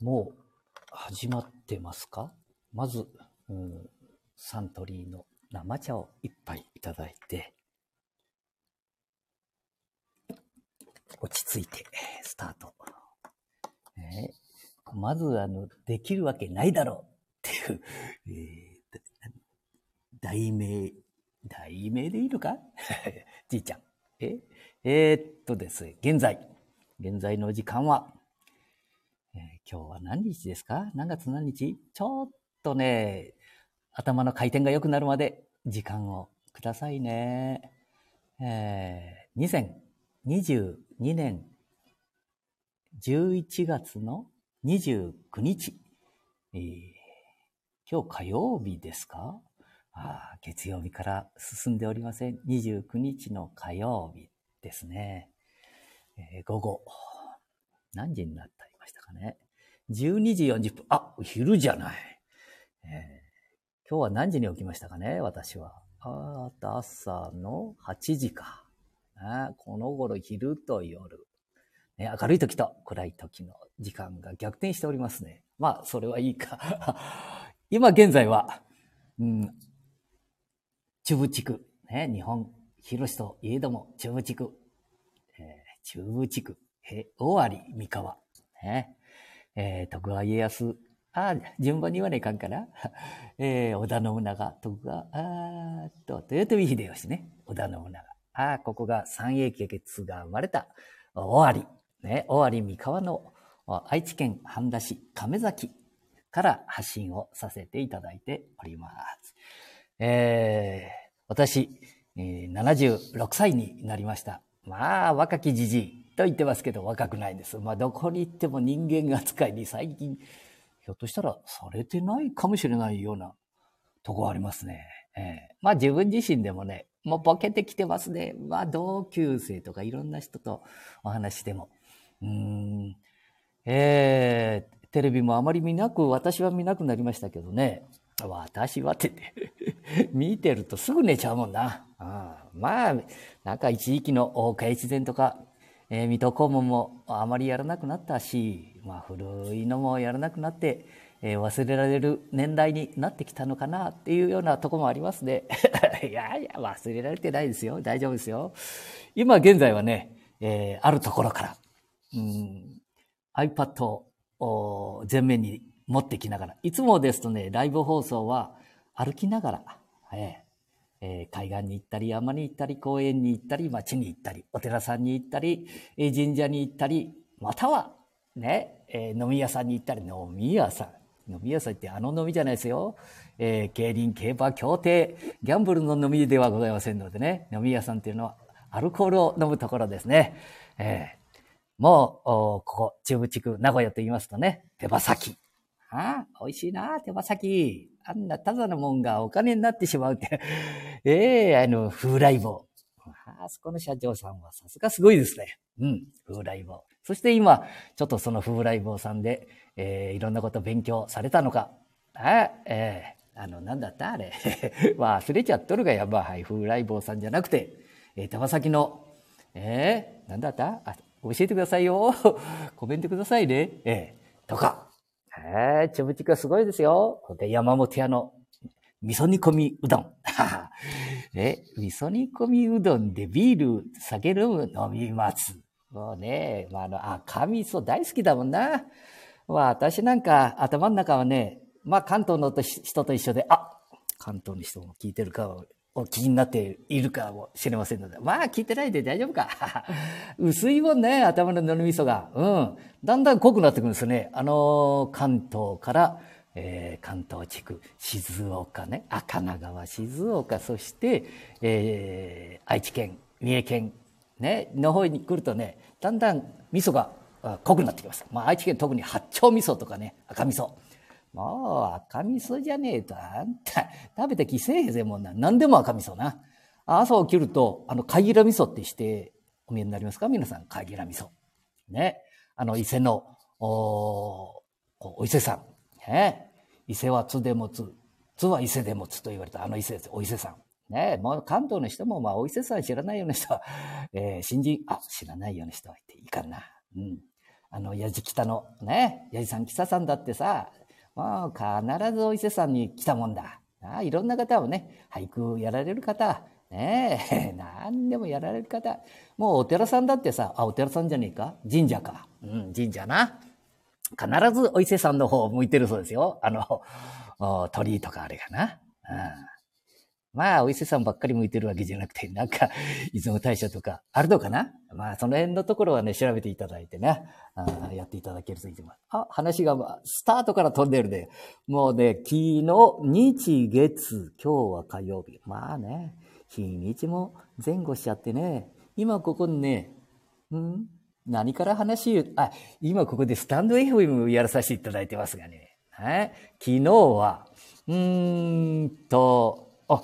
もう始まってますか？まず、うん、サントリーの生茶を一杯いただいて、落ち着いて、スタート。えー、まず、あの、できるわけないだろうっていう、えー、題名、題名でいいのか？じいちゃん。ええー、っとですね、現在、現在の時間は、今日は何日ですか？何月何日？ちょっとね、頭の回転が良くなるまで時間をくださいね。えー、2022年11月の29日。えー、今日火曜日ですか？あ月曜日から進んでおりません。29日の火曜日ですね。えー、午後、何時になっていましたかね？12時40分。あ、昼じゃない。えー、今日は何時に起きましたかね、私は。あ朝の8時か。あこの頃昼と夜。ね、明るい時と暗い時の時間が逆転しておりますね。まあ、それはいいか。今現在は、うん、中部地区、ね、日本広しといえども中部地区、えー、中部地区、え大有三河、ね、えー、徳川家康、あ順番に言わないかんかな。えー、織田信長、徳川、あと、豊臣秀吉ね、織田信長。ああここが三英傑が生まれた、大有、ね、大有三河の愛知県半田市亀崎から発信をさせていただいております。えー、私、えー、76歳になりました。まあ、若きじじいと言ってますけど、若くないです。まあ、どこに行っても人間扱いに最近、ひょっとしたらされてないかもしれないようなとこありますね。えー、まあ、自分自身でもね、もうボケてきてますね。まあ、同級生とかいろんな人とお話しても。うん、えー、テレビもあまり見なく、私は見なくなりましたけどね。私はって 見てるとすぐ寝ちゃうもんな。ああまあ、なんか一時期の大岡越前とか、えー、水戸黄門もあまりやらなくなったし、まあ古いのもやらなくなって、えー、忘れられる年代になってきたのかなっていうようなとこもありますね。いやいや、忘れられてないですよ。大丈夫ですよ。今現在はね、えー、あるところから、うん、iPad を前面に持ってきながら、いつもですとね、ライブ放送は歩きながら、ええー、海岸に行ったり、山に行ったり、公園に行ったり、町に行ったり、お寺さんに行ったり、えー、神社に行ったり、または、ね、えー、飲み屋さんに行ったり、飲み屋さん。飲み屋さんってあの飲みじゃないですよ。えー、競輪、競馬、競艇、ギャンブルの飲みではございませんのでね、飲み屋さんっていうのはアルコールを飲むところですね。えー、もう、ここ、中部地区、名古屋と言いますとね、手羽先。ああ、美味しいな、手羽先。あんなただのもんがお金になってしまうって。ええー、あの、風来坊。あそこの社長さんはさすがすごいですね。うん、風来坊。そして今、ちょっとその風来坊さんで、えー、いろんなこと勉強されたのか。あえー、あの、なんだった？あれ。忘れちゃっとるがやば、はい、風来坊さんじゃなくて、えー、手羽先の、えー、なんだった？あ、教えてくださいよ。コメントくださいね。えー、とか、えー、ちぶちくはすごいですよ。で、山本屋の味噌煮込みうどん。え、味噌煮込みうどんでビール、酒飲む飲みます。もうね、まあ、あの、赤味噌大好きだもんな。まあ、私なんか頭の中はね、まあ、関東の人と一緒で、あ、関東の人も聞いてるかお気になっているかもしれませんので。まあ、聞いてないで大丈夫か。薄いもんね、頭の脳みそが。うん。だんだん濃くなってくるんですね。あの、関東から、えー、関東地区、静岡ね、あ、神奈川、静岡、そして、えー、愛知県、三重県、ね、の方に来るとね、だんだん味噌が濃くなってきます。まあ、愛知県特に八丁味噌とかね、赤味噌。もう赤味噌じゃねえと、あんた、食べてきせえへんぜ、もうな。何でも赤味噌な。朝起きると、あの、貝ら味噌ってしてお見えになりますか？皆さん、貝ら味噌。ね。あの、伊勢の、お、お伊勢さん。ね。伊勢は津でもつ。津は伊勢でもつと言われたあの伊勢です。お伊勢さん。ねもう関東の人も、まあ、お伊勢さん知らないような人は、えー、新人、あ、知らないような人は言っていいかな。うん。あの、やじきたの、ね、やじさん、きささんだってさ、まあ必ずお伊勢さんに来たもんだ。あいろんな方をね、俳句やられる方、ねえ、何でもやられる方。もうお寺さんだってさ、あ、お寺さんじゃねえか？神社か。うん、神社な。必ずお伊勢さんの方を向いてるそうですよ。あの、鳥居とかあれがな。うんまあ、お伊勢さんばっかり向いてるわけじゃなくて、なんか、出雲大社とか、あるのかな？まあ、その辺のところはね、調べていただいてね、あやっていただけるといいと思います。あ、話が、スタートから飛んでるで、もうね、昨日、日、月、今日は火曜日。まあね、日にちも前後しちゃってね、今ここにね、ん？何から話あ、今ここでスタンド FM やらさせていただいてますがね、はい、昨日は、うーんと、あ、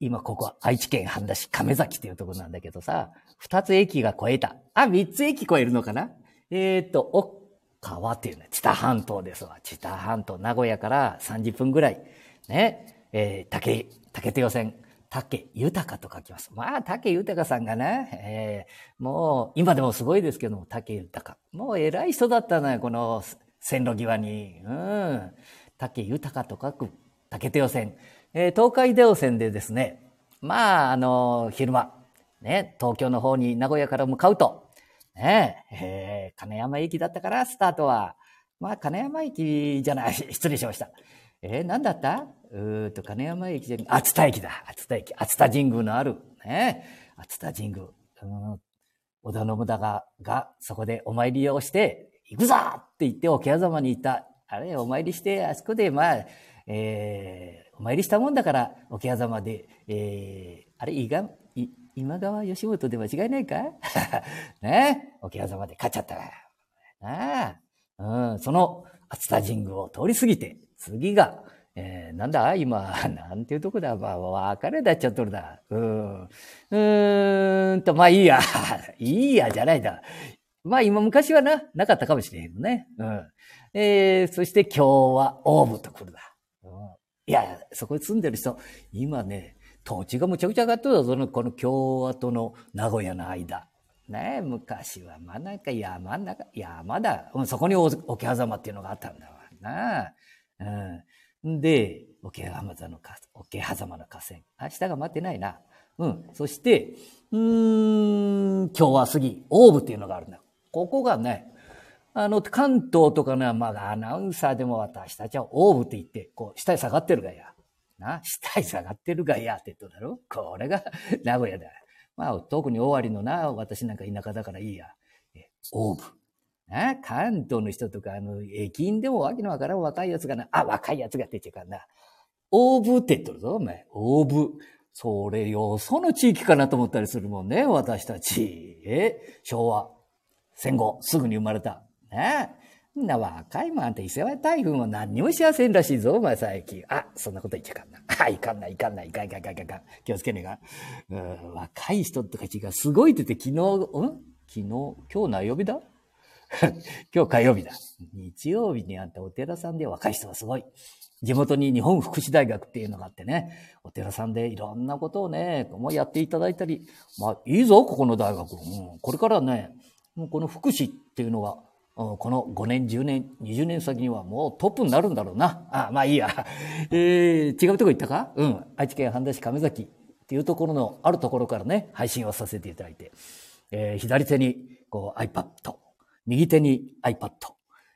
今ここは愛知県半田市亀崎っていうところなんだけどさ、二つ駅が越えた。あ、三つ駅越えるのかな？えっ、と、お川っていうのは知多半島ですわ。知多半島、名古屋から30分ぐらい。ね。えー、竹、竹手予選。竹豊と書きます。まあ、竹豊さんがね、えー、もう、今でもすごいですけども、竹豊。もう偉い人だったのよ、この線路際に。うん。竹豊と書く竹手予選。えー、東海道線でですね、まあ、あの、昼間、ね、東京の方に名古屋から向かうと、ね、えー、金山駅だったから、スタートは、まあ、金山駅じゃない、失礼しました。えー、なんだった？うーと、金山駅じゃな熱田駅だ。熱田駅。熱田神宮のある、ね、熱田神宮。うん、織田信長がそこでお参りをして、行くぞって言って桶狭間に行った。あれ、お参りして、あそこで、まあ、えー、お参りしたもんだから、桶狭間で、えー、あれ、いが、い、今川義元で間違いないか？ね？桶狭間で勝っちゃった。なあ。うん、その、熱田神宮を通り過ぎて、次が、えー、なんだ？今、なんていうとこだ？まあ、別れだっちゃっとるだ。うん。うーんと、まあいいや。いいや、じゃないだ。まあ今昔はな、なかったかもしれへんね。うん。えー、そして今日はオーブと来るだ。いや、そこに住んでる人、今ね、土地がむちゃくちゃ上がってるぞ、この共和との名古屋の間。ね昔は真ん中山ん中、山だ。そこに桶狭間っていうのがあったんだわな。うん。で、桶狭間の河桶狭間の河川。明日が待ってないな。うん。そして、うん、今日は過ぎ、オーブっていうのがあるんだ。ここがね、あの、関東とかの、まあ、アナウンサーでも私たちはオーブって言って、こう、下に下がってるがや。な、下に下がってるがやって言っただろ？これが 名古屋だ。まあ、特に終わりのな、私なんか田舎だからいいや。オーブ。な、関東の人とか、あの、駅員でもわけのわからん若いやつがな、あ、若いやつがって言っちゃうかな。オーブって言ってるぞ、お前。オーブ。それよ、その地域かなと思ったりするもんね、私たち。え昭和。戦後、すぐに生まれた。ねえ。んな若いもんあんた伊勢湾台風も何にも幸せんらしいぞ、お前最近。あ、そんなこと言っちゃかんな。あ、いかんない、いかんない、いかん、いかん、いかん、いかん。気をつけねえが。うん、若い人とかがすごいって言って昨日、うん？昨日、今日何曜日だ？今日火曜日だ。日曜日にあんたお寺さんで若い人はすごい。地元に日本福祉大学っていうのがあってね、お寺さんでいろんなことをね、もうやっていただいたり、まあいいぞ、ここの大学。うん、これからね、もうこの福祉っていうのがこの5年、10年、20年先にはもうトップになるんだろうな。あまあいいや。えー、違うとこ行ったか？うん。愛知県半田市亀崎っていうところのあるところからね、配信をさせていただいて、えー、左手にこう iPad、右手に iPad、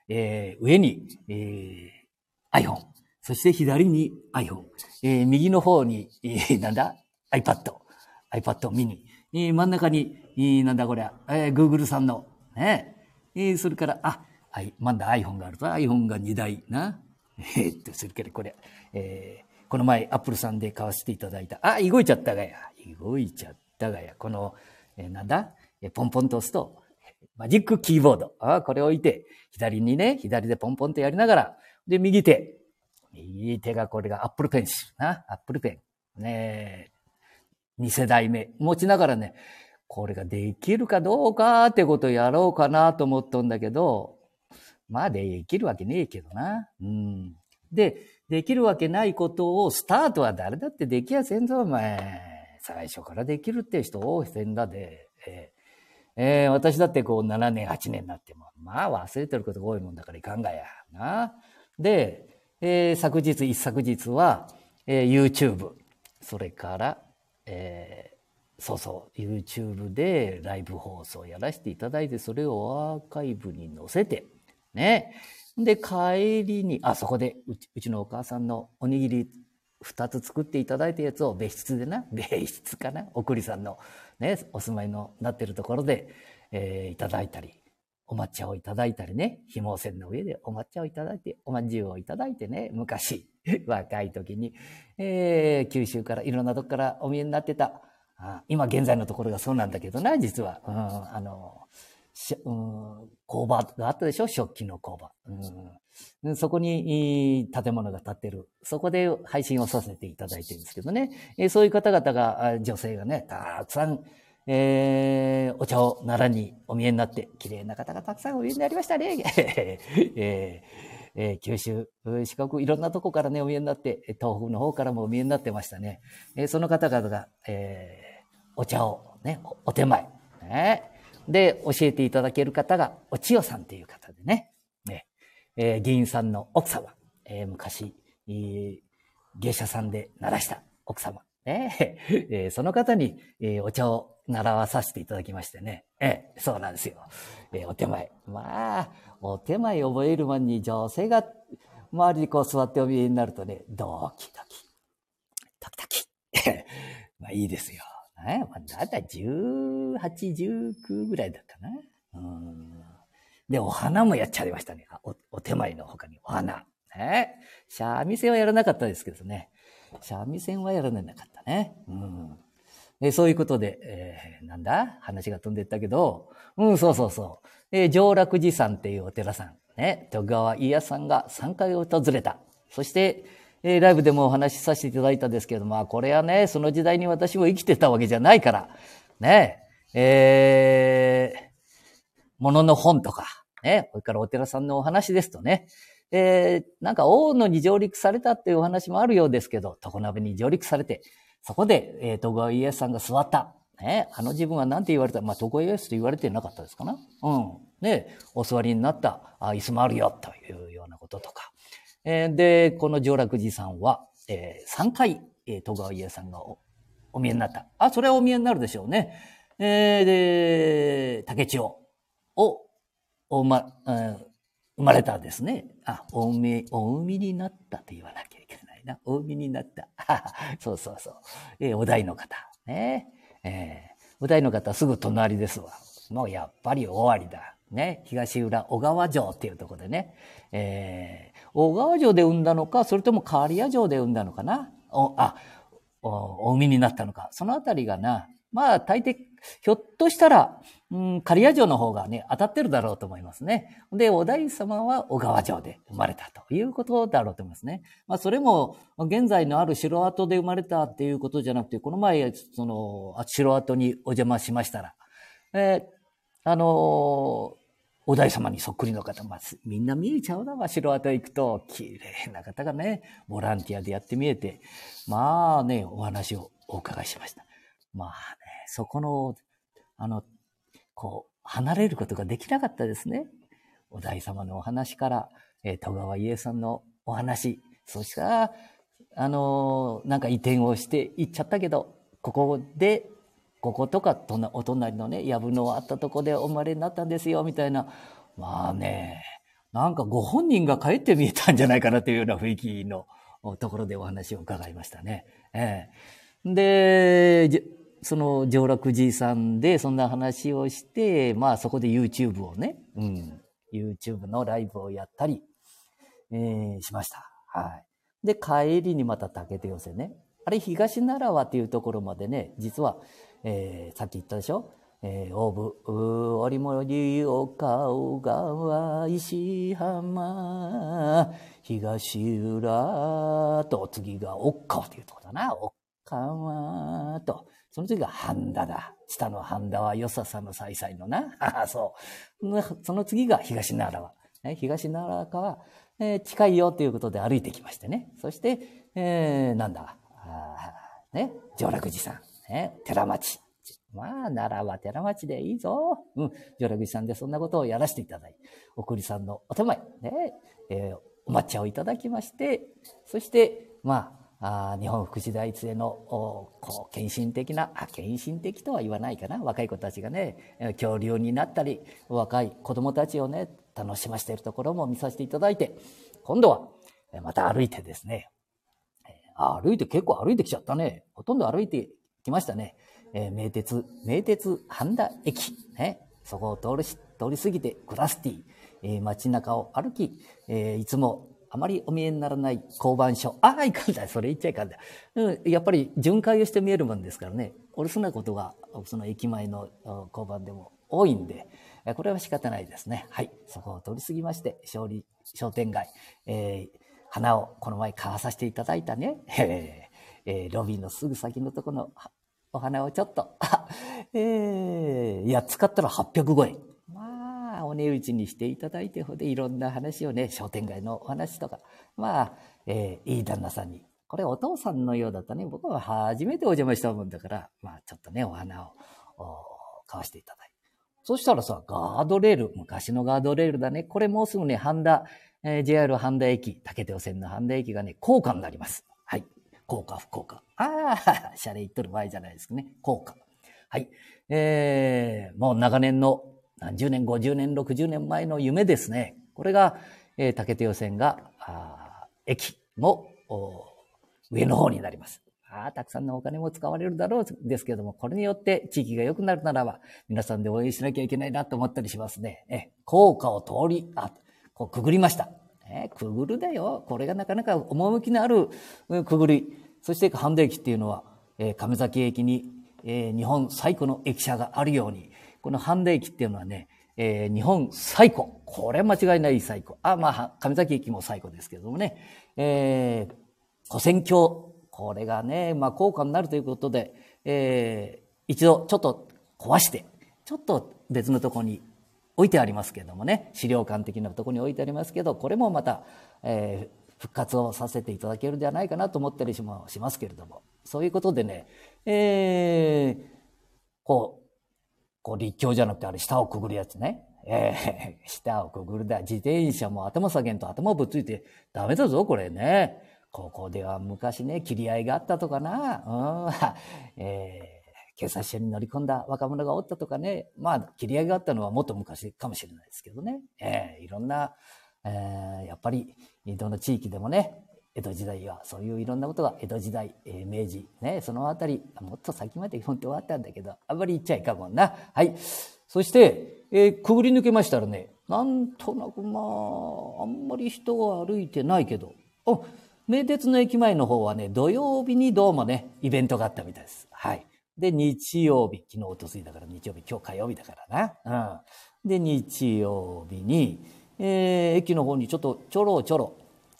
えー、上に、えー、iPhone、そして左に iPhone、えー、右の方に、えー、なんだ ?iPad、iPad mini、えー、真ん中に、えー、なんだこれ、えー、Google さんの、ね、えー、それから、あ、はい、まだ iPhone があると、iPhone が2台な。えー、っと、それからこれ、えー、この前、アップルさんで買わせていただいた、あ、動いちゃったがや。動いちゃったがや。この、えー、なんだ、えー、ポンポンと押すと、マジックキーボード。あ、これ置いて、左にね、左でポンポンとやりながら、で、右手。右手がこれがアップルペンシルな。アップルペン。ね二世代目。持ちながらね、これができるかどうかってことをやろうかなと思ったんだけど、まあできるわけねえけどな。うん。で、できるわけないことをスタートは誰だってできやせんぞ、お前。最初からできるって人多いせんだで。ええー、私だってこう7年、8年になっても、まあ忘れてることが多いもんだからいかんがや。な。で、えー、昨日、一昨日は、えー、YouTube、それから、えー、そうそう、YouTube でライブ放送やらせていただいて、それをアーカイブに載せて、ね。で、帰りに、あ、そこでうち、のお母さんのおにぎり二つ作っていただいたやつを別室でな、別室かな、おくりさんのね、お住まいのなってるところで、えー、いただいたり、お抹茶をいただいたりね、紐線の上でお抹茶をいただいて、おまんじゅうをいただいてね、昔、若い時に、えー、九州からいろんなとこからお見えになってた。今現在のところがそうなんだけどな、実は。うん、あの、うん、工場があったでしょ？食器の工場。うん、そこに建物が建ってる。そこで配信をさせていただいてるんですけどね。えそういう方々が、女性がね、たくさん、えー、お茶を奈良にお見えになって、綺麗な方がたくさんお見えになりましたね。えーえー、九州、四国、いろんなとこからね、お見えになって、東北の方からもお見えになってましたね。えー、その方々が、えー、お茶をね、お手前、ね、で、教えていただける方が、お千代さんっていう方でね、ねえー、議員さんの奥様、えー、昔、えー、芸者さんで鳴らした奥様、ね えー、その方に、えー、お茶を習わさせていただきましてね。えー、そうなんですよ。えー、お手前。まあ、お手前覚える前に女性が周りにこう座ってお見えになるとね、ドキドキ。ドキドキ。まあいいですよ。ね、ま、だいたい18、19ぐらいだったな。うん。で、お花もやっちゃいましたね。おお手前の他にお花。ね。三味線はやらなかったですけどね。三味線はやらなかったね。うん。えそういうことで、えー、なんだ？話が飛んでったけど、うん、そうそうそう。えー、上楽寺さんっていうお寺さん、ね、徳川家康さんが3回訪れた。そして、えー、ライブでもお話しさせていただいたんですけど、まあ、これはね、その時代に私も生きてたわけじゃないから、ね、えー、ものの本とか、ね、それからお寺さんのお話ですとね、えー、なんか大野に上陸されたっていうお話もあるようですけど、常鍋に上陸されて、そこで、えー、徳川家康さんが座った。ね、あの自分は何て言われたまあ、徳川家康と言われてなかったですかなうん。ね、お座りになったあ椅子もあるよ、というようなこととか。えー、で、この上楽寺さんは、えー、3回、えー、戸川家さんがおお見えになった。あ、それはお見えになるでしょうね。えー、で、竹千代を、おま、うん、生まれたですね。あ、お産み、お産みになったと言わなきゃいけないな。お産みになった。そうそうそう。えー、お題の方。ね。えー、お題の方すぐ隣ですわ。もうやっぱり終わりだ。ね。東浦小川城っていうところでね。えー、小川城で産んだのか、それとも刈谷城で産んだのかな？お、あ、お、お産みになったのか。そのあたりがな、まあ大抵、ひょっとしたら、うん、刈谷城の方がね、当たってるだろうと思いますね。で、お大様は小川城で生まれたということだろうと思いますね。まあそれも、現在のある城跡で生まれたっていうことじゃなくて、この前、その、城跡にお邪魔しましたら、えー、あのーお大様にそっくりの方、まあ、みんな見えちゃうな、まあ、城跡行くと、綺麗な方がね、ボランティアでやって見えて、まあね、お話をお伺いしました。まあね、そこの、あの、こう、離れることができなかったですね。お大様のお話から、え、戸川家さんのお話、そしたら、あの、なんか移転をして行っちゃったけど、ここでこことかお隣のね、藪のあったとこでお生まれになったんですよ、みたいな。まあね、なんかご本人が帰って見えたんじゃないかなというような雰囲気のところでお話を伺いましたね。ええ、で、その上楽寺さんでそんな話をして、まあそこで YouTube をね、うん、YouTube のライブをやったり、えー、しました。はい。で、帰りにまた竹手寄せね。あれ、東奈良はっていうところまでね、実はえー、さっき言ったでしょ？えー、おぶ、折森、岡尾川、石浜、東浦と、次が岡川というとこだな。岡川と、その次が半田だ。下の半田はよささのさいさいのな。あ あそう。その次が東奈良は。ね、東奈良は、えー、近いよということで歩いてきましてね。そして、えー、なんだ？あね、上楽寺さん。ね、寺町。まあ、奈良は寺町でいいぞ。うん。上楽寺さんでそんなことをやらせていただいて、送りさんのお手前、ね、えー、お抹茶をいただきまして、そして、まあ、あ日本福祉大一へのこう献身的なあ献身的とは言わないかな若い子たちがね恐竜になったり若い子供たちをね楽しませているところも見させていただいて今度はまた歩いてですね歩いて結構歩いてきちゃったねほとんど歩いてきましたねえー、名鉄、名鉄半田駅、ね、そこを通り、通り過ぎてグラスティ、えー、街中を歩き、えー、いつもあまりお見えにならない交番所。ああ、いかんだ。それ言っちゃいかんだ。うん、やっぱり巡回をして見えるもんですからね。お留守なことが、その駅前の交番でも多いんで、これは仕方ないですね。はい。そこを通り過ぎまして、勝利、商店街、えー、花をこの前買わさせていただいたね。えー、ロビーのすぐ先のところのお花をちょっと、えー、いや、使ったら805円。まあ、お値打ちにしていただいて、ほでいろんな話をね、商店街のお話とか、まあ、えー、いい旦那さんに。これお父さんのようだったね。僕は初めてお邪魔したもんだから、まあ、ちょっとね、お花を買わしていただいて。そしたらさ、ガードレール、昔のガードレールだね。これもうすぐね、半田、えー、JR 半田駅、竹手線の半田駅がね、高架になります。はい。効果、不効果。ああ、シャレ言っとる場合じゃないですかね。効果。はい。えー、もう長年の何十年、50年、60年前の夢ですね。これが、えー、竹手予線が、あ駅の上の方になります。ああ、たくさんのお金も使われるだろうですけども、これによって地域が良くなるならば、皆さんで応援しなきゃいけないなと思ったりしますね。え、効果を通り、あ、こうくぐりました。えくぐるだよ。これがなかなか趣のあるくぐり。そして半田駅っていうのは、えー、亀崎駅に、えー、日本最古の駅舎があるように、この半田駅っていうのはね、えー、日本最古。これ間違いない最古。あ、まあ、亀崎駅も最古ですけどもね。えー、古戦橋。これがね、まあ、高価になるということで、えー、一度ちょっと壊して、ちょっと別のところに置いてありますけれどもね資料館的なところに置いてありますけどこれもまた、えー、復活をさせていただけるんじゃないかなと思ったりしますけれどもそういうことでね、えー、こうこう立教じゃなくてあれ下をくぐるやつね。えー、下をくぐるだ。自転車も頭下げんと頭ぶっついてダメだぞ、これね。ここでは昔ね、切り合いがあったとかな。うん。えー警察署に乗り込んだ若者がおったとかね、まあ、切り上げがあったのはもっと昔かもしれないですけどね、えー、いろんな、えー、やっぱり、どの地域でもね、江戸時代はそういういろんなことが江戸時代、えー、明治、ね、そのあたり、もっと先まで本当はあったんだけど、あんまり言っちゃいかもんな。はい。そして、えー、くぐり抜けましたらね、なんとなくまあ、あんまり人は歩いてないけど、あ、名鉄の駅前の方はね、土曜日にどうもね、イベントがあったみたいです。はい。で、日曜日、昨日おとついだから日曜日、今日火曜日だからな。うん。で、日曜日に、えー、駅の方にちょっとちょろちょろ、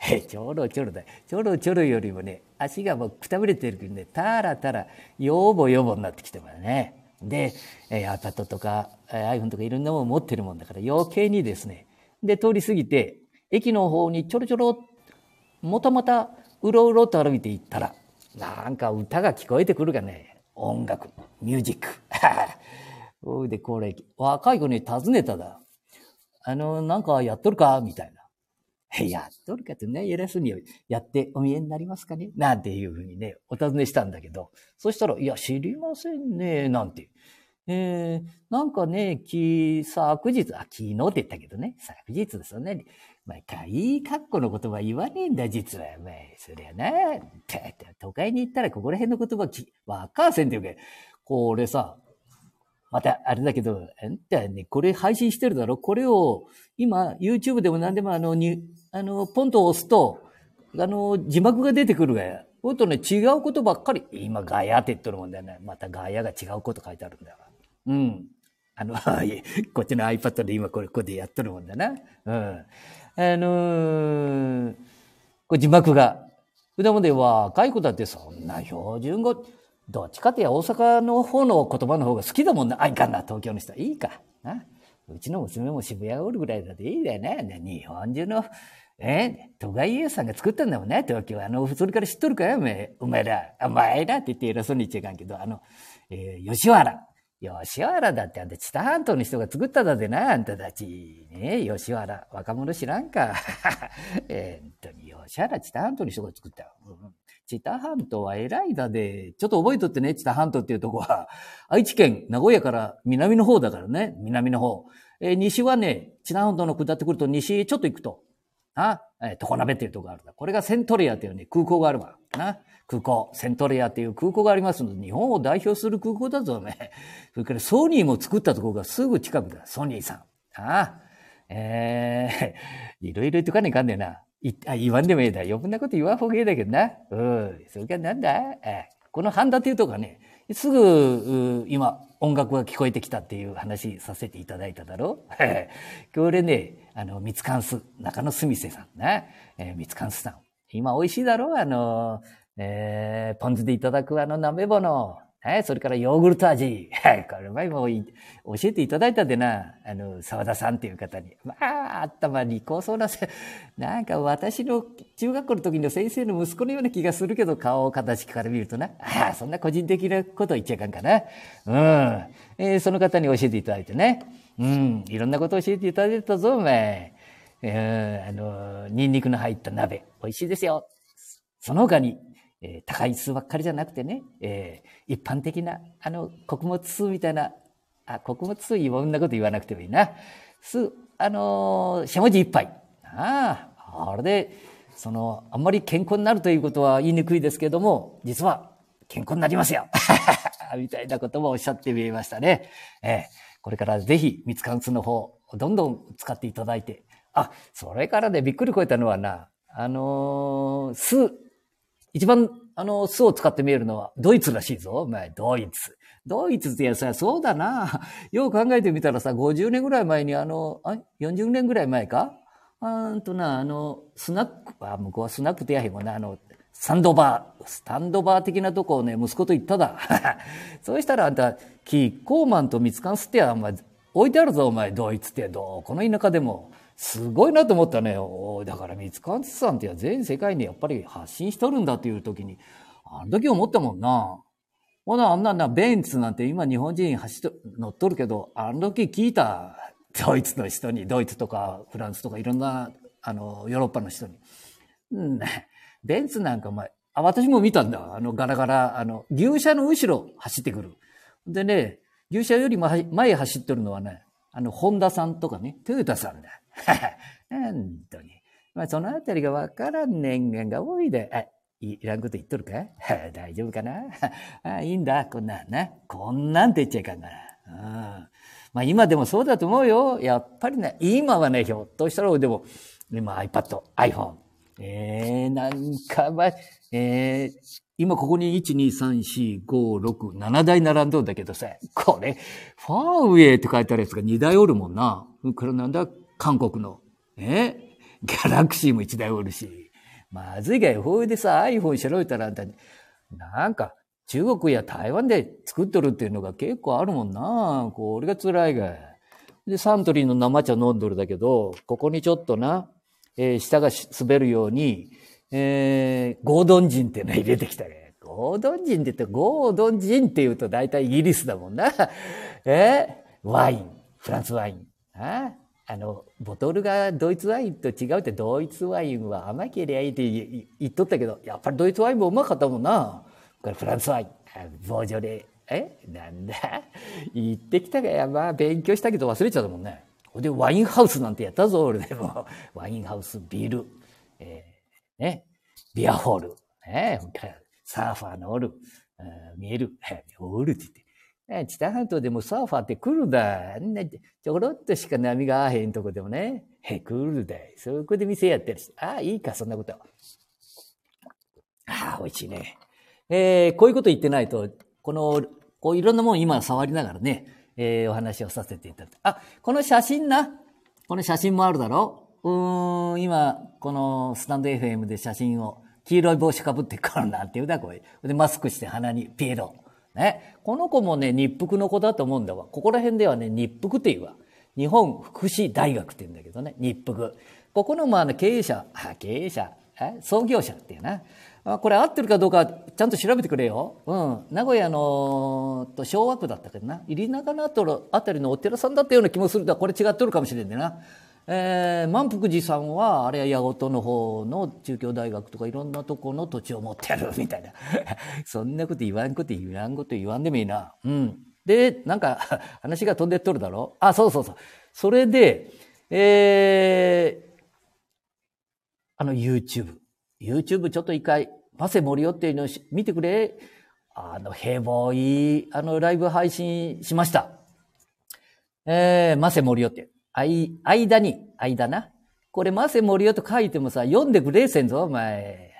え、ちょろちょろだ。ちょろちょろよりもね、足がもうくたぶれてるけどね、たらたら、よぼよぼになってきてますね。で、えー、iPad とかえー iPhone とかいろんなもの持ってるもんだから余計にですね、で、通り過ぎて、駅の方にちょろちょろ、もたもた、うろうろと歩いていったら、なんか歌が聞こえてくるがね、音楽、ミュージック。おいで、これ、若い子に尋ねただ。あの、なんかやっとるか？みたいな。やっとるかってね、偉そうにやってお見えになりますかね？なんていうふうにね、お尋ねしたんだけど、そしたら、いや、知りませんね、なんて。えー、なんかね、き、昨日、あ、昨日って言ったけどね、昨日ですよね。まあ、いい格好の言葉言わねえんだ、実は。まあ、そりゃな。て都会に行ったらここら辺の言葉き、わかせんっていうか、これさ、また、あれだけど、あんたね、これ配信してるだろ？これを、今、YouTube でも何でもあの、に、あの、ポンと押すと、あの、字幕が出てくるがや。ほんとね、違うことばっかり。今、ガヤって言っとるもんだよね。またガヤが違うこと書いてあるんだよ。うん。あの、こっちの iPad で今これ、ここでやっとるもんだな。うん。あのー、これ字幕が。でもで若い子だってそんな標準語、どっちかってや大阪の方の言葉の方が好きだもんな。あ、いかんな、東京の人は。いいか。なうちの娘も渋谷おるぐらいだっていいだよね。日本中の、え都外家さんが作ったんだもんね、東京。あの、それから知っとるかよ、お前お前ら。お前らって言って偉そうに言っちゃいかんけど、あの、えー、吉原。吉原だってあんた知多半島の人が作っただぜな、あんたたち。ね吉原、若者知らんか。え、っと、吉原、知多半島の人が作ったよ。うん知多半島は偉いだで、ちょっと覚えとってね、知多半島っていうとこは、愛知県、名古屋から南の方だからね、南の方。えー、西はね、知多半島の下ってくると西ちょっと行くと、あ、えー、常鍋っていうとこがあるんだ。これがセントレアっていうね、空港があるわ。な。空港、セントレアっていう空港がありますので、日本を代表する空港だぞね。それからソニーも作ったところがすぐ近くだ。ソニーさん。ああ。ええー、いろいろ言っとかねえかんねえな。いあ言わんでもええだ。余分なこと言わんほうがええだけどな。うん。それからなんだ？えこの半田っていうとこはね、すぐ、今、音楽が聞こえてきたっていう話させていただいただろう。これね、あの、ミツカンス、中野すみせさんね。えー、三つ関数さん。今美味しいだろうあの、えー、ポン酢でいただくあの鍋物。はい、それからヨーグルト味。はい、これ前も教えていただいたでな、あの、沢田さんっていう方に。まあ、頭にこうそうな、なんか私の中学校の時の先生の息子のような気がするけど、顔を形から見るとな。ああ、そんな個人的なこと言っちゃいかんかな。うん。えー、その方に教えていただいてね。うん、いろんなこと教えていただいたぞ、お前。えー、あの、ニンニクの入った鍋。美味しいですよ。その他に、えー、高い酢ばっかりじゃなくてね、えー、一般的な、あの、穀物酢みたいな、あ、穀物酢いろんなこと言わなくてもいいな。酢、あのー、しゃもじ一杯。ああ、あれで、その、あんまり健康になるということは言いにくいですけども、実は健康になりますよ。みたいなこともおっしゃってみえましたね。えー、これからぜひ、蜜柑酢の方、どんどん使っていただいて。あ、それからね、びっくりこえたのはな、あのー、酢、一番、あの、酢を使って見えるのは、ドイツらしいぞ。お前、ドイツ。ドイツってさ、そうだな。よう考えてみたらさ、50年ぐらい前に、あの、あ、40年ぐらい前か？あんとな、あの、スナック、あ、向こうはスナックってやへんもんな、あの、スタンドバー、スタンドバー的なとこをね、息子と言っただ。そうしたらあんた、キッコーマンと蜜缶吸ってや、お前、置いてあるぞ、お前、ドイツって、どこの田舎でも。すごいなと思ったね。だから三塚さんって全世界にやっぱり発信しとるんだっていう時に、あの時思ったもんな。ほな、あんなな、ベンツなんて今日本人走っと、乗っとるけど、あの時聞いた、ドイツの人に、ドイツとかフランスとかいろんな、あの、ヨーロッパの人に。うん、ベンツなんかお前、あ、私も見たんだ。あの、ガラガラ、あの、牛車の後ろ走ってくる。でね、牛車よりも前走ってるのはね、あの、ホンダさんとかね、トヨタさんだ。本当に。まあ、そのあたりがわからん年間が多いで、あ、いらんこと言っとるか？大丈夫かな？あいいんだ、こんなな。こんなんて言っちゃいかんな。うんまあ今でもそうだと思うよ。やっぱりね、今はね、ひょっとしたら、でも、今 iPad、iPhone。えー、なんか、まあ、えー、今ここに1、2、3、4、5、6、7台並んどんだけどさ、これ、ファーウェイって書いてあるやつが2台おるもんな。これなんだ？韓国の。え？ギャラクシーも一台おるし。まずいがよ。ほいでさ、iPhone しろいたらあんた、なんか、中国や台湾で作っとるっていうのが結構あるもんな。これが辛いが。で、サントリーの生茶飲んどるだけど、ここにちょっとな、えー、舌が滑るように、えー、ゴードンジンっての入れてきたね。ゴードンジンって言って、ゴードンジンって言うと大体イギリスだもんな。え？ー、ワイン。フランスワイン。ああの、ボトルがドイツワインと違うって、ドイツワインは甘けりゃいいって言っとったけど、やっぱりドイツワインもうまかったもんな。これフランスワイン、ボージョレー。え？なんだ？言ってきたかや、まあ勉強したけど忘れちゃったもんね。で、ワインハウスなんてやったぞ、俺でも。ワインハウス、ビール、えー、ね、ビアホール、ね、サーファーのおる、見える、おるって言って。知多半島でもサーファーって来るだ。ちょろっとしか波が合わへんとこでもね。へ、来るだ。そこで店やってるし。ああ、いいか、そんなこと。ああ、美味しいね。えー、こういうこと言ってないと、この、こういろんなもん今触りながらね、えー、お話をさせていただいて。あ、この写真な。この写真もあるだろうーん、今、このスタンド FM で写真を、黄色い帽子かぶってからなんて言うだ、これ。で、マスクして鼻にピエロ。ね。この子もね、日福の子だと思うんだわ。ここら辺ではね、日福って言うわ。日本福祉大学って言うんだけどね、日福。ここのまあ、経営者、経営者、創業者っていうな。これ合ってるかどうかちゃんと調べてくれよ。うん。名古屋のと昭和区だったけどな。入り中のあたりのお寺さんだったような気もするが、これ違っとるかもしれんねな。えー、満福寺さんはあれは八事の方の中京大学とかいろんなとこの土地を持ってるみたいな そんなこと言わんこと言わんこと言わんでもいいな。うん。で、なんか話が飛んでっとるだろ？あ、そうそうそう。それで、えー、あの YouTube。YouTube ちょっと一回、パセ森よっていうのを見てくれ。あの、ヘボい、あの、ライブ配信しました。えー、マセ森よって。あい、間に、間な。これ、マセ森よと書いてもさ、読んでくれせんぞ、お前。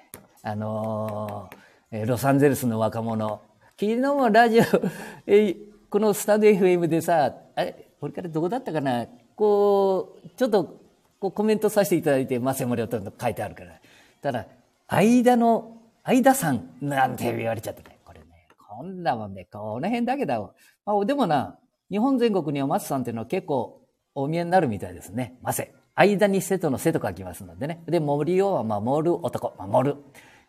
あのー、ロサンゼルスの若者。昨日もラジオ、えこのスタンド FM でさ、あれ、これからどこだったかなこう、ちょっと、こうコメントさせていただいて、マセモリオと書いてあるから。ただ、間の、間さんなんて言われちゃってね。これね、こんなもんね、この辺だけだわ。まあ、でもな、日本全国にはマスさんっていうのは結構お見えになるみたいですね。マセ。間に瀬戸の瀬と書きますのでね。で、森を守る男、守る。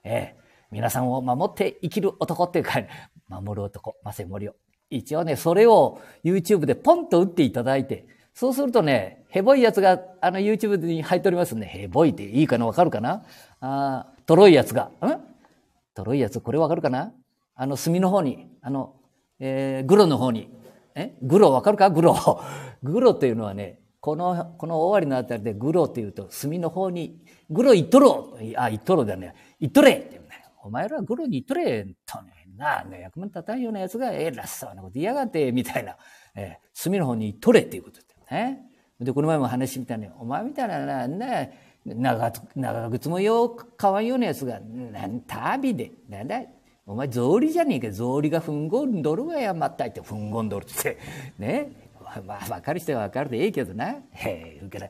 ええ皆さんを守って生きる男っていうか、守る男、マセ森を。一応ね、それを YouTube でポンと打っていただいて、そうするとね、ヘボいやつが、あの YouTube に入っておりますね。ヘボいっていいかなわかるかな？あトロいやつが。ん？トロいやつ、これわかるかな？あの、墨の方に、あの、えー、グロの方に。え？グロわかるか？グロ。グロっていうのはね、この、この終わりのあたりでグロっていうと、墨の方に、グロ言っとろあ、言っとろだね。言っとれって言うんだね。お前らグロに言っとれとね。なあね、役目立たんようなやつが偉そうなこと言いやがって、みたいな。えー、墨の方に取れっていうことね。で、この前も話みたいに、お前みたいな、なんだ、長長靴もようかわんようなやつが、なん旅で、なんだ、お前草履じゃねえか、草履がふんごんどるわや、まったいってふんごんどるって。ね。まあ、わかる人はわかるでええけどな。へえ言う、から、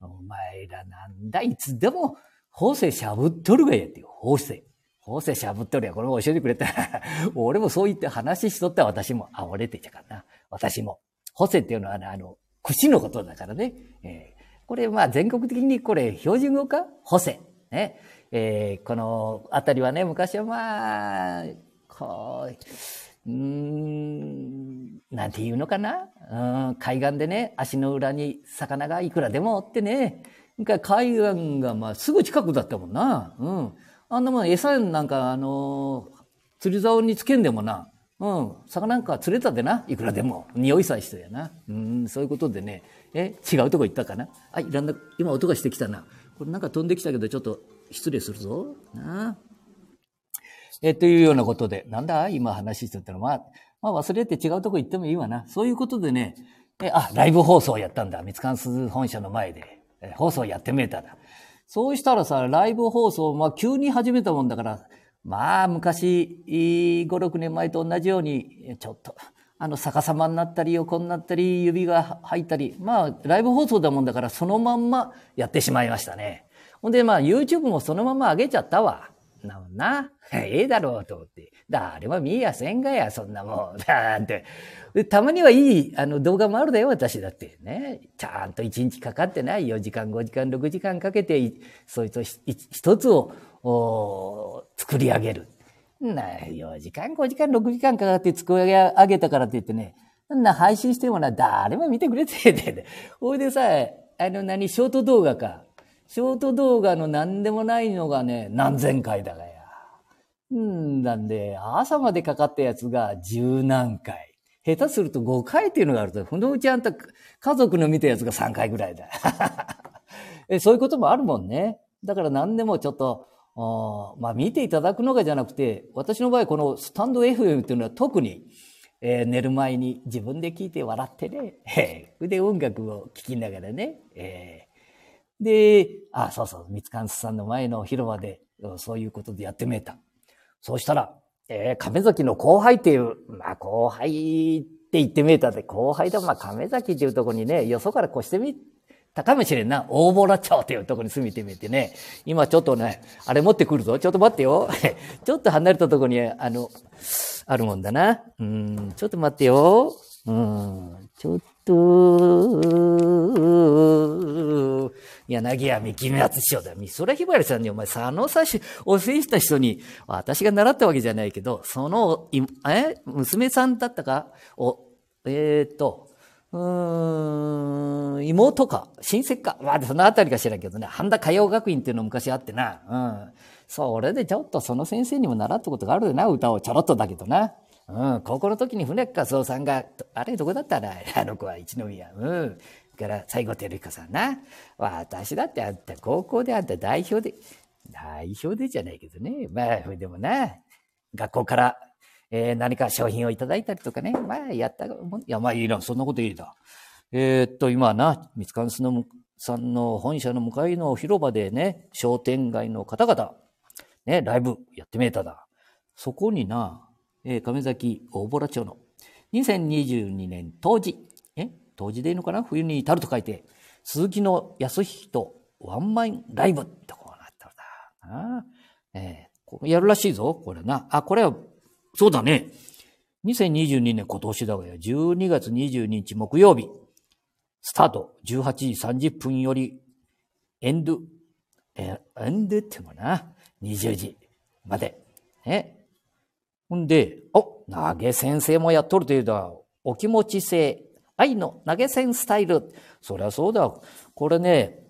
お前らなんだ、いつでも、法政しゃぶっとるがやって、法政。法政しゃぶっとるや、これも教えてくれたら。俺もそう言って話しとった私も、あ、俺ってちゃかな。私も。法政っていうのはね、あの、串のことだからね。えー、これ、まあ、全国的にこれ、標準語か？補正。ね。えー、このあたりはね、昔はまあ、こう、うん、なんて言うのかな、うん、海岸でね、足の裏に魚がいくらでもおってね、海岸がまあすぐ近くだったもんな。うん。あんなもん餌なんか、あの釣り竿につけんでもな、うん。魚なんか釣れたでな。いくらでも。匂いさえしてやな。うん、そういうことでね。え、違うとこ行ったかな？あ、いらんな、今音がしてきたな。これなんか飛んできたけど、ちょっと失礼するぞ。なあえ、というようなことで、なんだ？今話してたのは、まあ、まあ、忘れて違うとこ行ってもいいわな。そういうことでね、え、あ、ライブ放送やったんだ。三つ関数本社の前で。え放送やってみえただ。そうしたらさ、ライブ放送、まあ、急に始めたもんだから、まあ、昔、5、6年前と同じように、ちょっと、あの、逆さまになったり、横になったり、指が入ったり、まあ、ライブ放送だもんだから、そのまんまやってしまいましたね。ほんで、まあ、YouTube もそのまま上げちゃったわ。なもんな。ええだろうと思って。誰も見えやせんがや、そんなもん。だって。たまにはいい、あの、動画もあるだよ、私だって。ね。ちゃんと1日かかってない。4時間、5時間、6時間かけて、そいつ一つを作り上げる。な、4時間、5時間、6時間かかって作り上げたからって言ってね、な、配信してもな、誰も見てくれてね。ほいでさ、あの何、ショート動画か。ショート動画の何でもないのがね、何千回だがや。うんなんで、朝までかかったやつが十何回。下手すると5回っていうのがあると、ほんのうちあんた家族の見たやつが3回ぐらいだ。えそういうこともあるもんね。だから何でもちょっと、まあ見ていただくのがじゃなくて、私の場合このスタンド FM っていうのは特に、えー、寝る前に自分で聞いて笑ってね、え、で音楽を聴きながらね、えー、で、あ、そうそう、三つ関さんの前の広場でそういうことでやってみた。そうしたら、えー、亀崎の後輩っていう、まあ後輩って言ってみえたで、後輩だ、まあ亀崎っていうとこにね、よそから越してみたかもしれんな。大ボラ町っていうとこに住みてみてね。今ちょっとね、あれ持ってくるぞ。ちょっと待ってよ。ちょっと離れたとこに、あの、あるもんだな。うん、ちょっと待ってよ。うん、ちょっと、柳家三木松師匠だ。美空ひばりさんにお前、佐野さし、教えした人に、私が習ったわけじゃないけど、その、え娘さんだったか？お、えー、っと、うーん、妹か、親戚か？まあ、そのあたりか知らんけどね、半田歌謡学院っていうの昔あってな。うん。それでちょっとその先生にも習ったことがあるよな、歌をちょろっとだけどな。うん、高校の時に船かそうさんが、あれどこだったな、あの子は一宮。うん。から西郷照彦さんな。私だってあんた高校であんた代表で、代表でじゃないけどね。まあ、でもな、学校からえー、何か商品をいただいたりとかね。まあ、やったもん。いや、まあいいな。そんなこといいだ。えー、っと、今な、三つ関スのさんの本社の向かいの広場でね、商店街の方々、ね、ライブやってみえただ。そこにな、えー、亀崎大洞町の2022年当時、当時でいいのかな？冬に至ると書いて、鈴木の康人ワンマンライブってこうなったんだ。あえー、やるらしいぞ、これな。あ、これはそうだね。2022年今年だがや、12月22日木曜日、スタート、18時30分より、エンド、え、エンドってもな、20時まで。えほんで、お、投げ先生もやっとるというだ、お気持ち性、愛の投げ銭スタイル。そりゃそうだ。これね、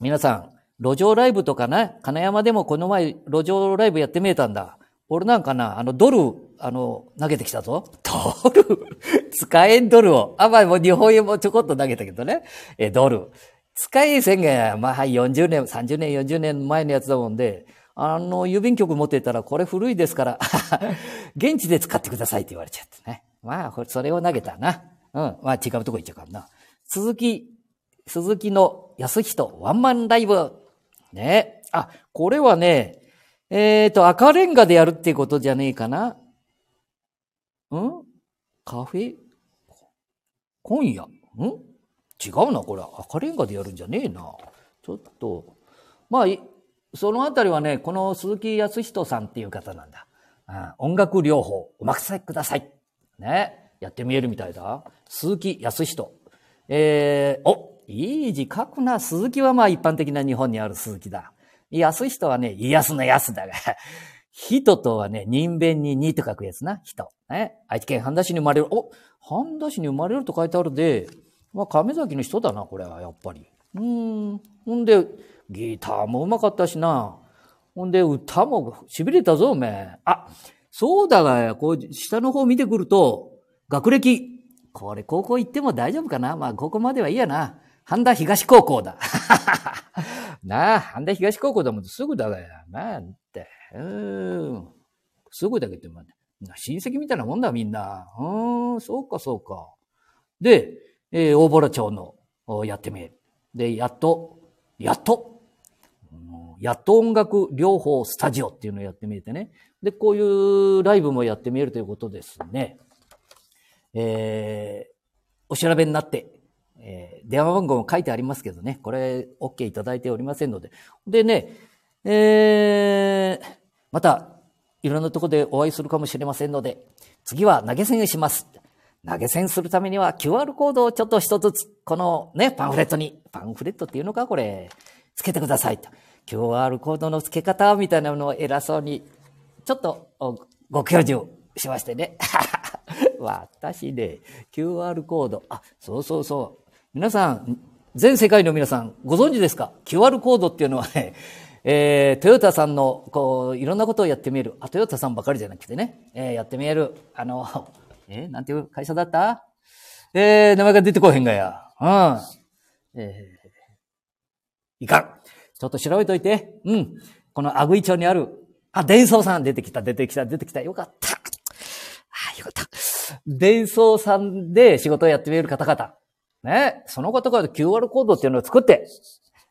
皆さん、路上ライブとかね、金山でもこの前路上ライブやってみえたんだ。俺なんかな、あの、ドル、あの、投げてきたぞ。ドル？使えんドルを。あ、まあ、もう日本円もちょこっと投げたけどね。え、ドル。使え宣言、まあ、はい、40年、30年、40年前のやつだもんで、あの、郵便局持ってたら、これ古いですから、現地で使ってくださいって言われちゃってね。まあ、それを投げたな。うん。まあ、違うとこ行っちゃうからな。鈴木、鈴木の安人ワンマンライブ。ね。あ、これはね、えっ、ー、と、赤レンガでやるっていうことじゃねえかな。ん？カフェ？今夜ん？違うな、これ。赤レンガでやるんじゃねえな。ちょっと。まあ、そのあたりはね、この鈴木康人さんっていう方なんだ。うん音楽療法、お任せください。ね。やってみえるみたいだ。鈴木康人。えー、お、いい字書くな。鈴木はまあ一般的な日本にある鈴木だ。安人はね、家康の安だが、人とはね、人弁ににと書くやつな、人。ね。愛知県半田市に生まれる。お半田市に生まれると書いてあるで、まあ、亀崎の人だな、これは、やっぱり。うん。ほんで、ギターもうまかったしな。ほんで、歌も痺れたぞ、おめえ。あ、そうだが、こう、下の方見てくると、学歴。これ、高校行っても大丈夫かな？まあ、ここまではいいやな。半田東高校だ。なあ、半田東高校だもんすぐだがや。なんて。うん。すぐだけど、ま、親戚みたいなもんだ、みんな。うん、そうか、そうか。で、えー、大原町のやってみる。で、やっと、やっと、やっと音楽療法スタジオっていうのをやってみてね。で、こういうライブもやってみるということですね。えー、お調べになって、えー、電話番号も書いてありますけどね、これ OK いただいておりませんので。でね、えー、また、いろんなとこでお会いするかもしれませんので、次は投げ銭します。投げ銭するためには QR コードをちょっと一つつ、このね、パンフレットに、パンフレットっていうのかこれ、つけてくださいと。QR コードの付け方みたいなのを偉そうに、ちょっとご教授しましてね。私ね、QR コード、あ、そうそうそう。皆さん、全世界の皆さん、ご存知ですか ?QR コードっていうのはね、えー、トヨタさんの、こう、いろんなことをやってみる。あ、トヨタさんばかりじゃなくてね、えー、やってみえる。あの、えー、なんていう会社だった？えー、名前が出てこへんがや。うん。えー、いかん。ちょっと調べといて。うん。このアグイ町にある、あ、伝送さん出てきた、出てきた、出てきた。よかった。あ、よかった。伝送さんで仕事をやってみる方々。ね、そのことから QR コードっていうのを作って、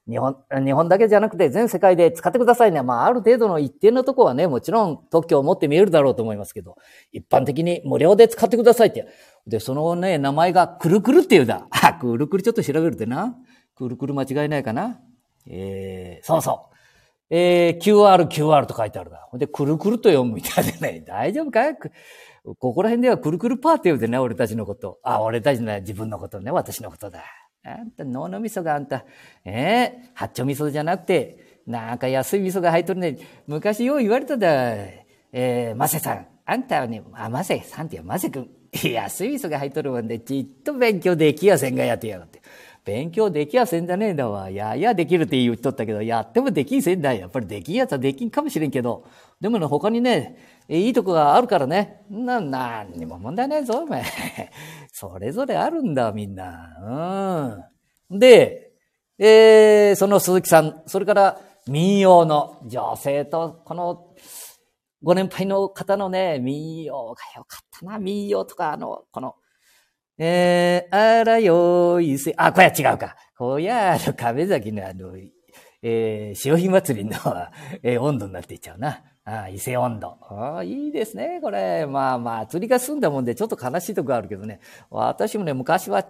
日本、日本だけじゃなくて全世界で使ってくださいね。まあ、ある程度の一定のとこはね、もちろん特許を持って見えるだろうと思いますけど、一般的に無料で使ってくださいって。で、そのね、名前がくるくるっていうだ。あ、くるくるちょっと調べるってな。くるくる間違いないかな。えー、そうそう。えー、QR、QR と書いてあるだ。ほんで、くるくると読むみたいでね、大丈夫か？いここら辺ではくるくるパーって言うでね、俺たちのこと。あ、俺たちの自分のことね、私のことだ。あんた、脳の味噌があんた、えー、八丁味噌じゃなくて、なんか安い味噌が入っとるね。昔よう言われただ。えー、マセさん。あんたはね、あ、マセさんって言うマセ君。安い味噌が入っとるもんで、ちっと勉強できやせんがやってやがって。勉強できやせんじゃねえんだわ。ややできるって言っとったけど、やってもできんせんだよ。やっぱりできんやつはできんかもしれんけど。でもね、他にね、いいとこがあるからね。な、なんにも問題ないぞ、お前。それぞれあるんだ、みんな。うん。で、えー、その鈴木さん、それから民謡の女性と、この、ご年配の方のね、民謡がよかったな、民謡とか、あの、この、えー、あらよいせ、あ、これは違うか。こや、あの、亀崎のあの、えー、潮干祭りの、えー、温度になっていっちゃうな。あ伊勢温度。ああいいですね、これ。まあまあ、釣りが済んだもんで、ちょっと悲しいとこあるけどね。私もね、昔は、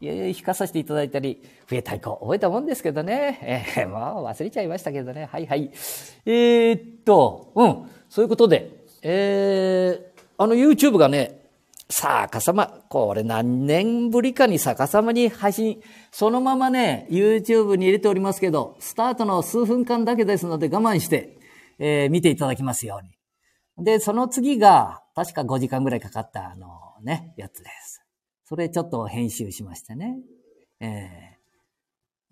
弾かさせていただいたり、笛太鼓覚えたもんですけどね。えー、もう忘れちゃいましたけどね。はいはい。えー、っと、うん。そういうことで、えー、あの YouTube がね、逆さま、これ何年ぶりかに逆さまに配信、そのままね、YouTube に入れておりますけど、スタートの数分間だけですので我慢して、えー、見ていただきますように。で、その次が、確か5時間ぐらいかかった、あのね、やつです。それちょっと編集しましてね。えー、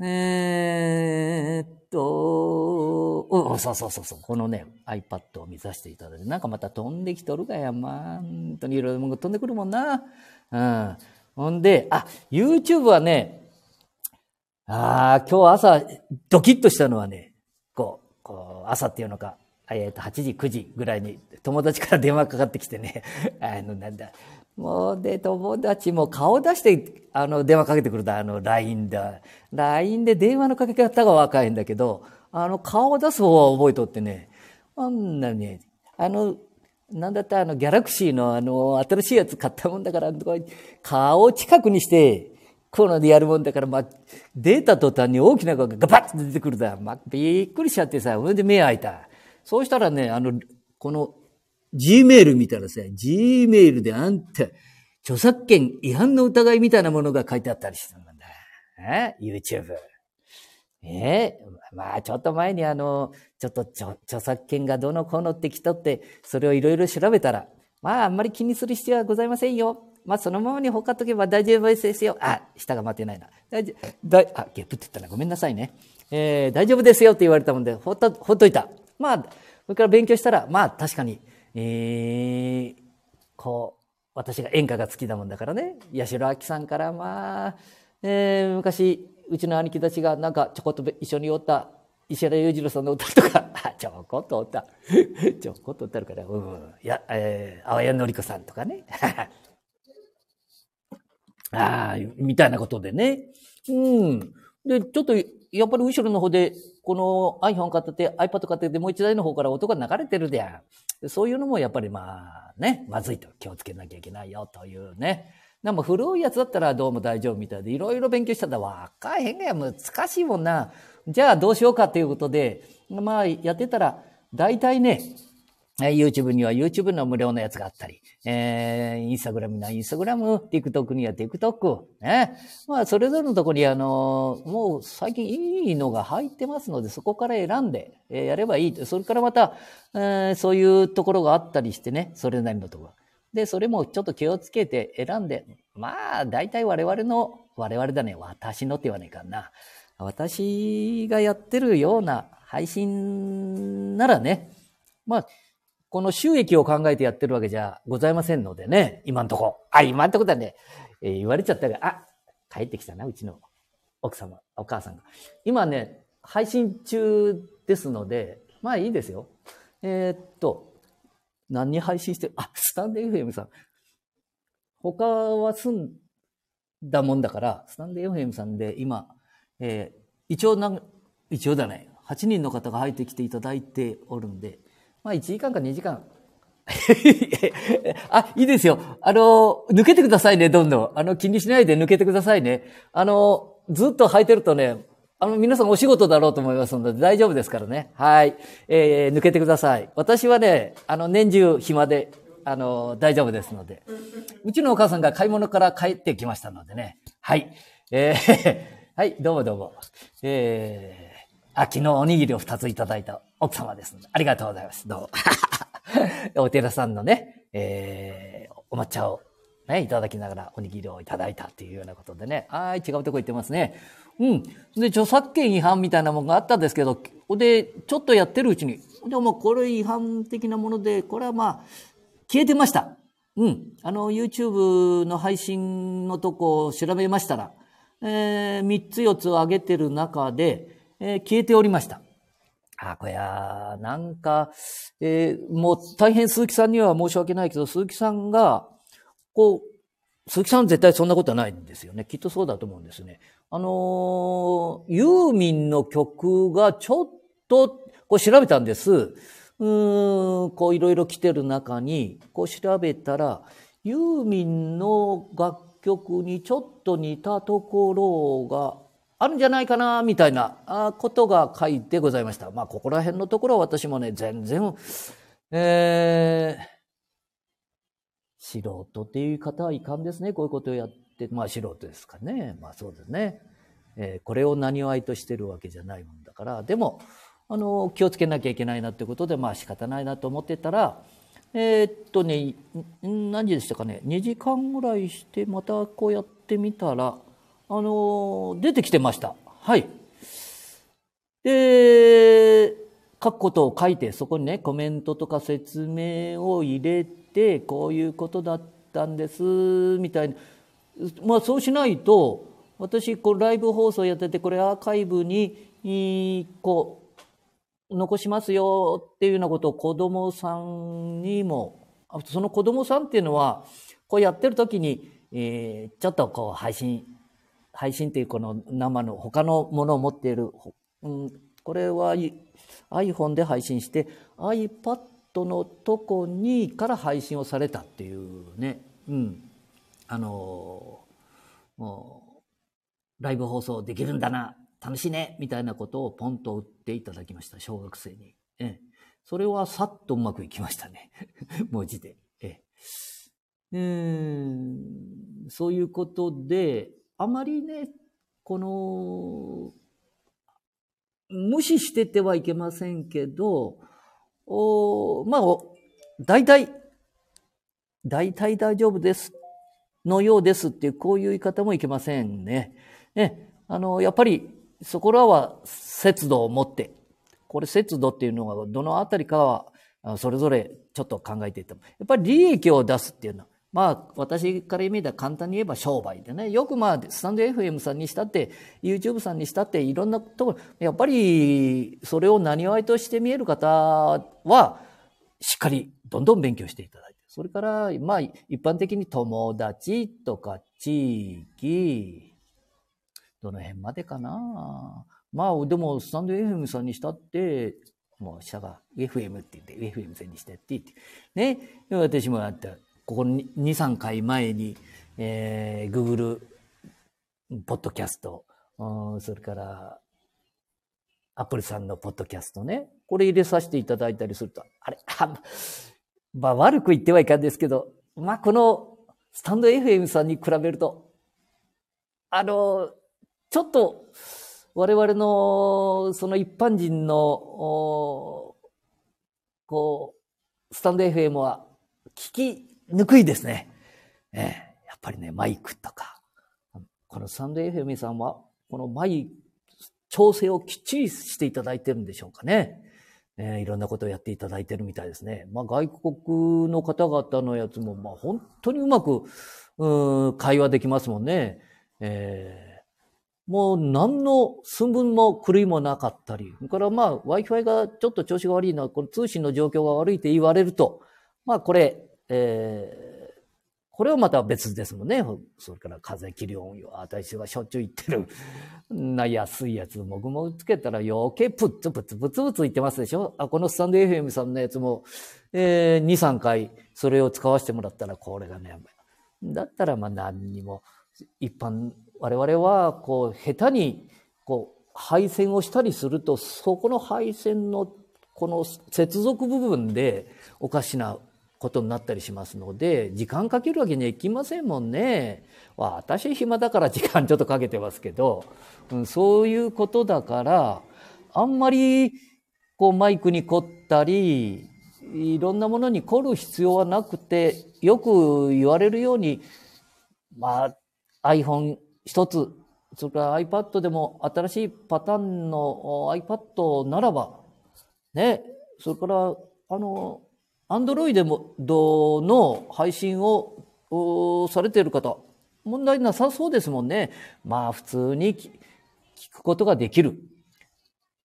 えー、っと、うん、そうそうそうそう、このね、iPad を見させていただいて、なんかまた飛んできとるがや、まあ、本当にいろいろも飛んでくるもんな。うん。ほんで、あ、YouTube はね、ああ、今日朝、ドキッとしたのはね、こう、こう、朝っていうのか、えっ、と、8時、9時ぐらいに友達から電話かかってきてね、あの、なんだ、もう、で、友達も顔出して、あの、電話かけてくるだ、あの、LINE だ。LINE で電話のかけ方が若いんだけど、あの、顔出す方は覚えとってね、あんなね、あの、なんだったあの、ギャラクシーのあの、新しいやつ買ったもんだから、顔を近くにして、こうのでやるもんだから、まあ、データ途端に大きな声がガバッと出てくるだ。まあ、びっくりしちゃってさ、それで目開いた。そうしたらね、あの、この Gmail 見たらさ、Gmail であんた、著作権違反の疑いみたいなものが書いてあったりするんだ。え ?YouTube。え？ー、まあ、ちょっと前にあの、ちょっと著作権がどのこうのってきとって、それをいろいろ調べたら、まあ、あんまり気にする必要はございませんよ。まあ、そのままにほかっとけば大丈夫ですよ。あ、下が待ってないな。大丈夫、あ、ゲップって言ったらごめんなさいね。えー、大丈夫ですよって言われたもんで、ほっと、ほっといた。まあ、それから勉強したら、まあ、確かに、えー、こう、私が演歌が好きだもんだからね、八代亜紀さんからまあ、えー、昔、うちの兄貴たちがなんかちょこっと一緒におった石原裕次郎さんの歌とか、ちょこっとおった。ちょこっと歌るから、うん。いや、えー、淡谷のり子さんとかね。ああ、みたいなことでね。うん。で、ちょっと、やっぱり後ろの方で、この iPhone 買ってて、iPad 買ってて、もう一台の方から音が流れてるでやん。そういうのもやっぱりまあね、まずいと気をつけなきゃいけないよというね。でも古いやつだったらどうも大丈夫みたいで、いろいろ勉強したらわかへんがや難しいもんな。じゃあどうしようかということで、まあやってたら、大体ね、YouTube には YouTube の無料のやつがあったり、えー、インスタグラムにはインスタグラム、TikTok には TikTok、ね。まあ、それぞれのところにあの、もう最近いいのが入ってますので、そこから選んで、えー、やればいいと。それからまた、えー、そういうところがあったりしてね、それなりのところ。で、それもちょっと気をつけて選んで、まあ、大体我々の、我々だね、私のって言わないかな。私がやってるような配信ならね、まあ、この収益を考えてやってるわけじゃございませんのでね、今んとこ。あ、今んとこだね、えー、言われちゃったが、あ、帰ってきたな、うちの奥様、お母さんが。今ね、配信中ですので、まあいいですよ。えー、っと、何に配信してあ、スタンデー FM さん。他は済んだもんだから、スタンデー FM さんで今、えー、一応な、一応だね、8人の方が入ってきていただいておるんで、まあ1時間か2時間。あ、いいですよ。あの、抜けてくださいね、どんどん。あの、気にしないで抜けてくださいね。あの、ずっと履いてるとね、あの、皆さんお仕事だろうと思いますので大丈夫ですからね。はい。えー、抜けてください。私はね、あの、年中暇で、あの、大丈夫ですので。うちのお母さんが買い物から帰ってきましたのでね。はい。えー、はい、どうもどうも。えー、あ、昨日おにぎりを2ついただいた奥様ですので。ありがとうございます。どうも。お寺さんのね、えー、お抹茶をね、いただきながらおにぎりをいただいたっていうようなことでね。はい、違うとこ行ってますね。うん。で、著作権違反みたいなものがあったんですけど、で、ちょっとやってるうちに、でもこれ違反的なもので、これはまあ、消えてました。うん。あの、YouTube の配信のとこを調べましたら、えー、3つ4つ上げてる中で、えー、消えておりました。あ、こや、なんか、えー、もう大変鈴木さんには申し訳ないけど、鈴木さんが、こう、鈴木さん絶対そんなことはないんですよね。きっとそうだと思うんですね。あのー、ユーミンの曲がちょっと、こう調べたんです。うーん、こういろいろ来てる中に、こう調べたら、ユーミンの楽曲にちょっと似たところがあるんじゃないかな、みたいなことが書いてございました。まあ、ここら辺のところは私もね、全然、えー、素人っていう方はいかんですね。こういうことをやって、まあ素人ですかね。まあそうですね。えー、これを何を愛としてるわけじゃないもんだから、でも、あの、気をつけなきゃいけないなってことで、まあ仕方ないなと思ってたら、えー、っとね、何時でしたかね、2時間ぐらいして、またこうやってみたら、あの、出てきてました。はい。で、書くことを書いて、そこにね、コメントとか説明を入れて、こういうことだったんです、みたいな。まあそうしないと、私、こうライブ放送やってて、これアーカイブに、こう、残しますよっていうようなことを子供さんにも、その子供さんっていうのは、こうやってる時に、えー、ちょっとこう配信、配信っていうこの生の他のものを持っている、うん、これは iPhone で配信して iPad のとこにから配信をされたっていうね、うん、あのもうライブ放送できるんだな。楽しいね。みたいなことをポンと打っていただきました。小学生に。えそれはさっとうまくいきましたね。文字で。ええ。そういうことであまりねこの無視しててはいけませんけど、おまあ、大体、大体大丈夫です。のようですっていう、こういう言い方もいけませんね。ね、あの、やっぱり、そこらは節度を持って、これ節度っていうのはどのあたりかは、それぞれちょっと考えていっても、やっぱり利益を出すっていうのは、まあ、私から見たら簡単に言えば商売でね、よくまあ、スタンド FM さんにしたって、YouTube さんにしたって、いろんなところ、やっぱり、それを何わいとして見える方は、しっかり、どんどん勉強していただいて。それから、まあ、一般的に友達とか地域、どの辺までかな。まあ、でも、スタンド FM さんにしたって、もう下が FM って言って、FM 線にしてって言って、ね。私もやった。ここ2、3回前に、えー、Google ポッドキャスト、それから、アップルさんのポッドキャストね、これ入れさせていただいたりすると、あれ、あまあ悪く言ってはいかんですけど、まあこのスタンド FM さんに比べると、あの、ちょっと我々のその一般人の、こう、スタンド FM は聞きぬくいですね。えー、やっぱりね、マイクとか。このサンデー FM さんは、このマイ、調整をきっちりしていただいてるんでしょうかね。えー、いろんなことをやっていただいてるみたいですね。まあ、外国の方々のやつも、まあ、本当にうまく、うん、会話できますもんね。えー、もう何の寸分も狂いもなかったり、それからまあ Wi-Fi がちょっと調子が悪いのは、この通信の状況が悪いって言われると、まあこれ、えー、これはまた別ですもんね。それから風切り音よ。私はしょっちゅう言ってる。な安いやつ、もぐもぐつけたら余計プッツプツプツプツ言ってますでしょあ、このスタンド FM さんのやつも、えー、2、3回それを使わせてもらったら、これがね、だったらまあ何にも、一般、我々はこう、下手に、こう、配線をしたりすると、そこの配線のこの接続部分でおかしなことになったりしますので、時間かけるわけにはいきませんもんね。私暇だから時間ちょっとかけてますけど、うん、そういうことだから、あんまりこうマイクに凝ったり、いろんなものに凝る必要はなくて、よく言われるように、まあ、iPhone 一つ、それから iPad でも新しいパターンの iPad ならば、ね、それから、あの、Android でも、の配信をされている方、問題なさそうですもんね。まあ、普通に聞くことができる。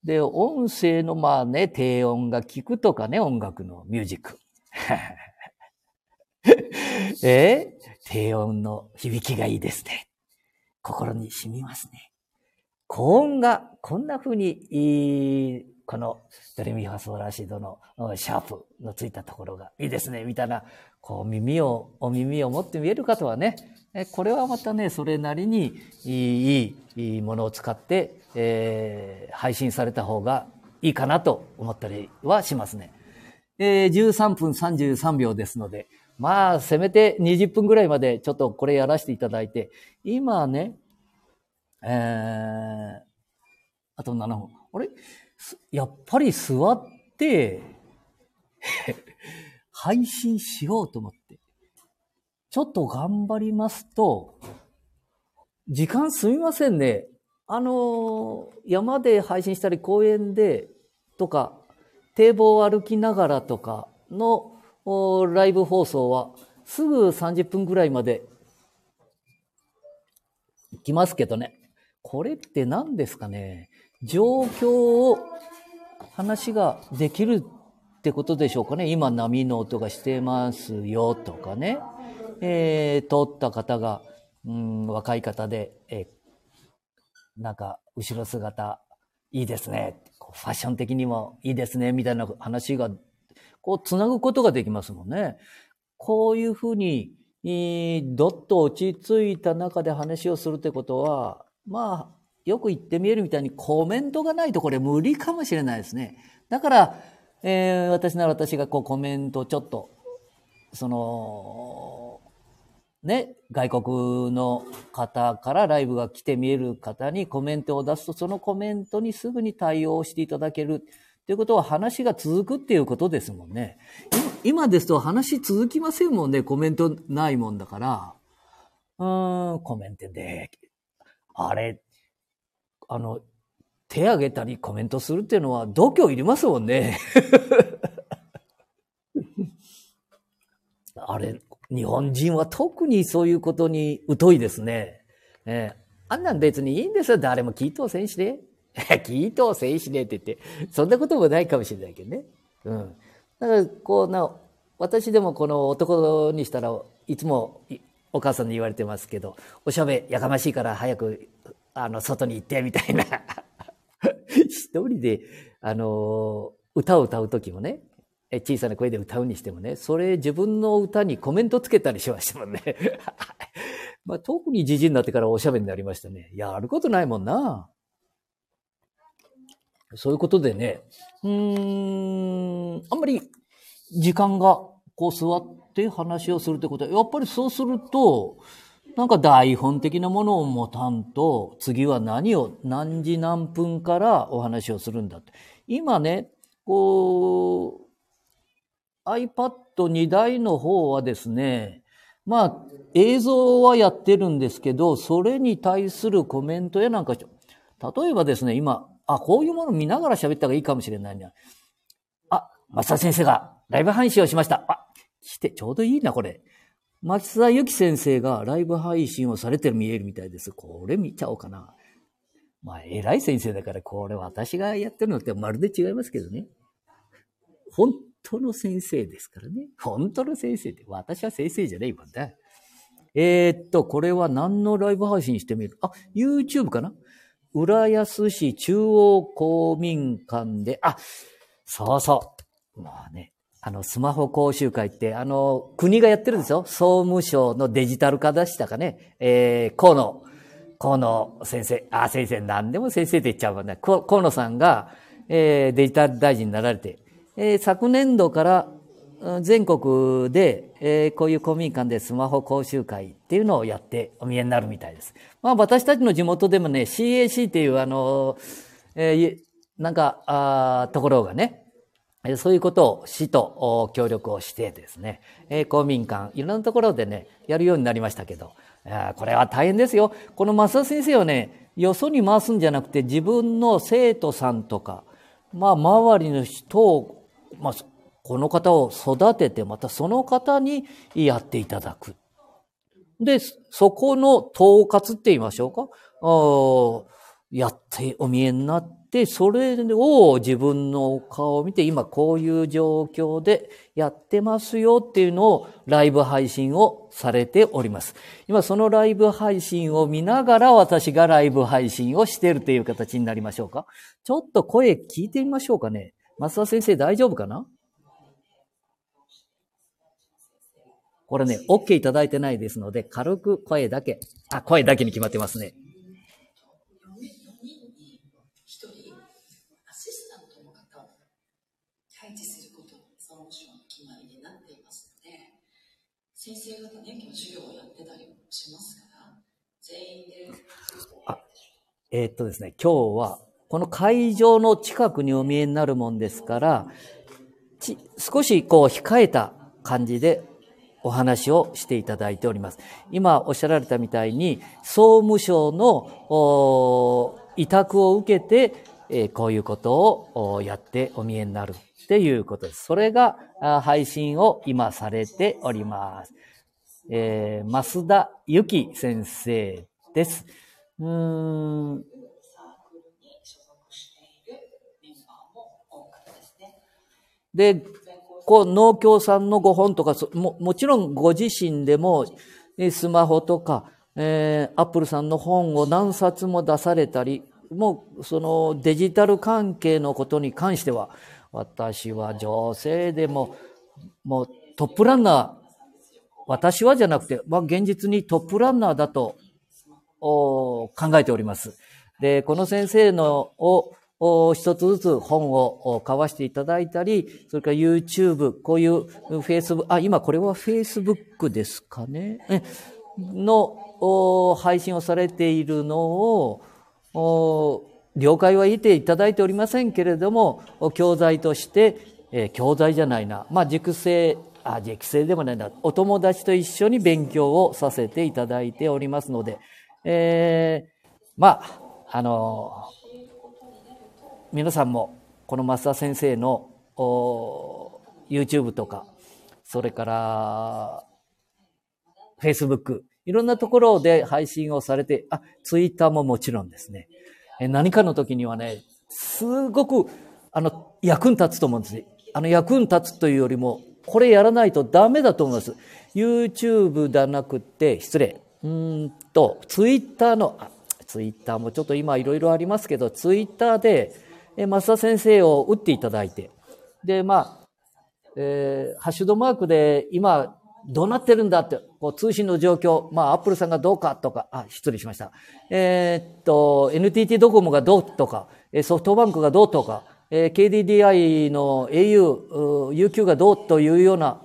で、音声のまあね、低音が聞くとかね、音楽のミュージック。え低音の響きがいいですね。心に染みますね。高音がこんな風に、このドレミファソーラシドのシャープのついたところがいいですね、みたいな、こう耳を、お耳を持って見える方はね、これはまたね、それなりにいい、ものを使って、えー、配信された方がいいかなと思ったりはしますね。えー、13分33秒ですので、まあ、せめて20分ぐらいまでちょっとこれやらせていただいて、今ね、えー、あと7分。あれ？やっぱり座って、配信しようと思って。ちょっと頑張りますと、時間すみませんね。あの、山で配信したり公園でとか、堤防を歩きながらとかのライブ放送はすぐ30分ぐらいまで行きますけどね。これって何ですかね。状況を話ができるってことでしょうかね。今波の音がしてますよとかね。えー、通った方が、うん、若い方で、えー、なんか、後ろ姿、いいですね。ファッション的にもいいですね、みたいな話が、こう、つなぐことができますもんね。こういうふうに、どっと落ち着いた中で話をするってことは、まあ、よく言ってみえるみたいにコメントがないとこれ無理かもしれないですね。だから、えー、私なら私がこうコメントちょっと、その、ね、外国の方からライブが来て見える方にコメントを出すと、そのコメントにすぐに対応していただけるということは話が続くっていうことですもんね。今ですと話続きませんもんね、コメントないもんだから。うーん、コメントで、あれ、あの、手挙げたりコメントするっていうのは度胸いりますもんね。あれ、日本人は特にそういうことに疎いですね。えー、あんなん別にいいんですよ。誰も聞いとうせんしね。聞いとうせんしねって言って。そんなこともないかもしれないけどね。うん。だから、こうな、私でもこの男にしたらいつもお母さんに言われてますけど、おしゃべやかましいから早く、あの、外に行ってみたいな。一人で、あの、歌を歌うときもね、小さな声で歌うにしてもね、それ自分の歌にコメントつけたりしましたもんね。まあ、特にじじになってからおしゃべりになりましたね。やることないもんな。そういうことでね、うーん、あんまり時間がこう座って話をするってことは、やっぱりそうすると、なんか台本的なものを持たんと、次は何を、何時何分からお話をするんだって。今ね、こう、iPad2 台の方はですね、まあ、映像はやってるんですけど、それに対するコメントやなんか、例えばですね、今、あ、こういうもの見ながら喋った方がいいかもしれないね。あ、松田先生がライブ配信をしました。あ、来て、ちょうどいいな、これ。松田ゆき先生がライブ配信をされてる見えるみたいです。これ見ちゃおうかな。まあ、偉い先生だから、これ私がやってるのってまるで違いますけどね。本当の先生ですからね。本当の先生って、私は先生じゃないもんだ。えー、っと、これは何のライブ配信してみる？あ、YouTube かな？浦安市中央公民館で、あ、そうそう。まあね、あの、スマホ講習会って、あの、国がやってるんですよ。総務省のデジタル化出したかね？えー、河野、河野先生、あ、先生、何でも先生で言っちゃうもんね。河野さんが、えー、デジタル大臣になられて、えー、昨年度から全国で、えー、こういう公民館でスマホ講習会っていうのをやってお見えになるみたいです。まあ私たちの地元でもね、CAC っていうあの、えー、なんか、ああところがね、そういうことを市と協力をしてですね、公民館、いろんなところでね、やるようになりましたけど、これは大変ですよ。この増田先生はね、よそに回すんじゃなくて自分の生徒さんとか、まあ周りの人を、まあ、この方を育てて、またその方にやっていただく。で、そこの統括って言いましょうか？やってお見えになって、でそれを自分の顔を見て、今こういう状況でやってますよっていうのをライブ配信をされております。今そのライブ配信を見ながら私がライブ配信をしているという形になりましょうか。ちょっと声聞いてみましょうかね。松田先生大丈夫かな？これね、OK いただいてないですので、軽く声だけ、あ、声だけに決まってますね。先生方ね、今日授業をやってたりもしますから、全員で。あ、えー、っとですね、今日は、この会場の近くにお見えになるもんですから、ち少しこう控えた感じでお話をしていただいております。今おっしゃられたみたいに、総務省の委託を受けて、えこういうことをやってお見えになるっていうことです。それが配信を今されております。えー、増田由紀先生です。うーんで、こう農協さんのご本とかも、もちろんご自身でも、スマホとか、えー、アップルさんの本を何冊も出されたり、もうそのデジタル関係のことに関しては、私は女性でも、もうトップランナー、私はじゃなくて、まあ、現実にトップランナーだと考えております。で、この先生のを一つずつ本を買わせていただいたり、それから YouTube、こういう Facebook、あ、今これは Facebook ですかね？の配信をされているのを、了解は得ていただいておりませんけれども、教材として、えー、教材じゃないな、まあ、熟成、あ、熟成でもないな、お友達と一緒に勉強をさせていただいておりますので、えー、まあ、あの皆さんも、この増田先生の YouTube とか、それから、Facebook、いろんなところで配信をされて、あ、Twitter ももちろんですね。何かの時にはね、すごく、あの、役に立つと思うんですね。あの、役に立つというよりも、これやらないとダメだと思います。YouTube ではなくて、失礼。うんと、Twitter の、あ、Twitter もちょっと今いろいろありますけど、Twitter で、え増田先生を打っていただいて、で、まあ、えー、ハッシュドマークで今、どうなってるんだって、こう通信の状況、まあ、アップルさんがどうかとか、あ、失礼しました。えー、っと、NTT ドコモがどうとか、ソフトバンクがどうとか、えー、KDDI の au、UQ がどうというような、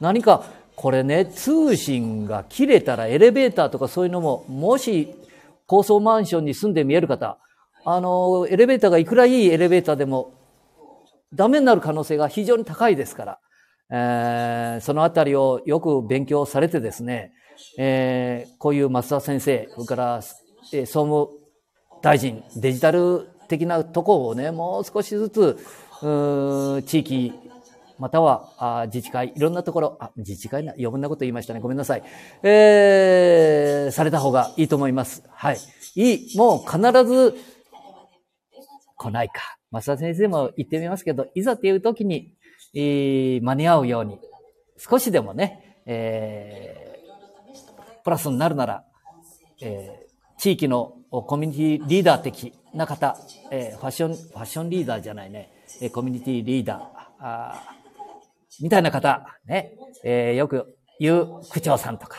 何か、これね、通信が切れたらエレベーターとかそういうのも、もし高層マンションに住んで見える方、あの、エレベーターがいくらいいエレベーターでも、ダメになる可能性が非常に高いですから。えー、そのあたりをよく勉強されてですね、えー、こういう松田先生、それから、えー、総務大臣、デジタル的なとこをね、もう少しずつ、地域、またはあ自治会、いろんなところ、あ、自治会な、余分なこと言いましたね。ごめんなさい。えー、された方がいいと思います。はい。いい、もう必ず来ないか。松田先生も言ってみますけど、いざっていう時にえ、間に合うように、少しでもね、えー、プラスになるなら、えー、地域のコミュニティリーダー的な方、えー、ファッション、ファッションリーダーじゃないね、え、コミュニティリーダー、あみたいな方、ね、えー、よく言う区長さんとか、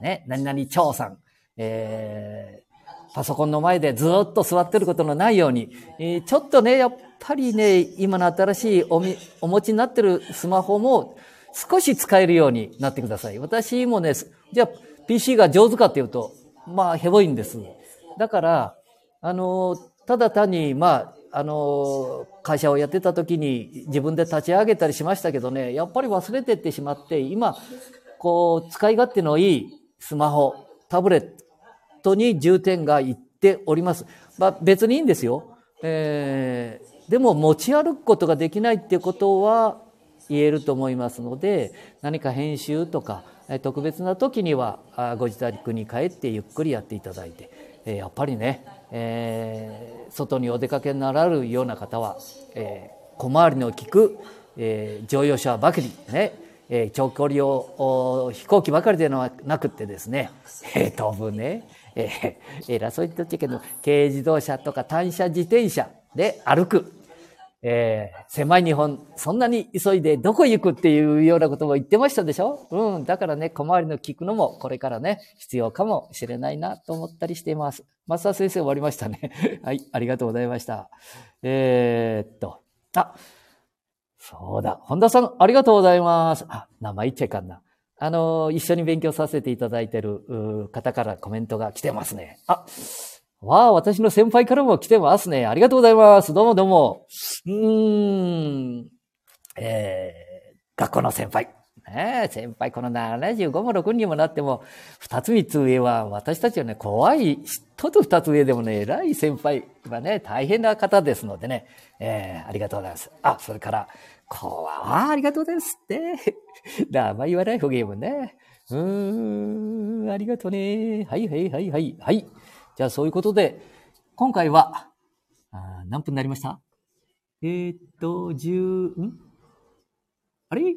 ね、何々長さん、えー、パソコンの前でずっと座ってることのないように、え、ちょっとね、ぱりね、今の新しいおみお持ちになってるスマホも少し使えるようになってください。私もね、じゃあ PC が上手かっていうと、まあ、ヘボいんです。だから、あの、ただ単に、まあ、あの、会社をやってた時に自分で立ち上げたりしましたけどね、やっぱり忘れてってしまって、今、こう、使い勝手のいいスマホ、タブレットに重点がいっております。まあ、別にいいんですよ。えー、でも持ち歩くことができないってことは言えると思いますので、何か編集とか、特別な時にはご自宅に帰ってゆっくりやっていただいて、やっぱりね、えー、外にお出かけになられるような方は、えー、小回りの利く、えー、乗用車ばかりね、えー、長距離を飛行機ばかりではなくってですね、えー、飛ぶね、えー、偉そう言っちゃけど、軽自動車とか単車自転車で歩く。えー、狭い日本、そんなに急いでどこ行くっていうようなことも言ってましたでしょ？うん。だからね、小回りの聞くのもこれからね、必要かもしれないなと思ったりしています。松田先生終わりましたね。はい、ありがとうございました。えー、っと、あ、そうだ。本田さん、ありがとうございます。あ、名前言っちゃいかんな。あの、一緒に勉強させていただいてる方からコメントが来てますね。あ、わあ、私の先輩からも来てますね。ありがとうございます。どうもどうも。うーん。えー、学校の先輩。ね、先輩、この75も6にもなっても、2つ3つ上は、私たちはね、怖い、一つ2つ上でもね、偉い先輩はね、大変な方ですのでね、えー、ありがとうございます。あ、それから、こわ、ありがとうございますって。名前言わない方がいいもんね。うーん、ありがとね。はいはいはいはい。はい。じゃあそういうことで、今回は、あ何分になりました？えー、っと、十、んあれ？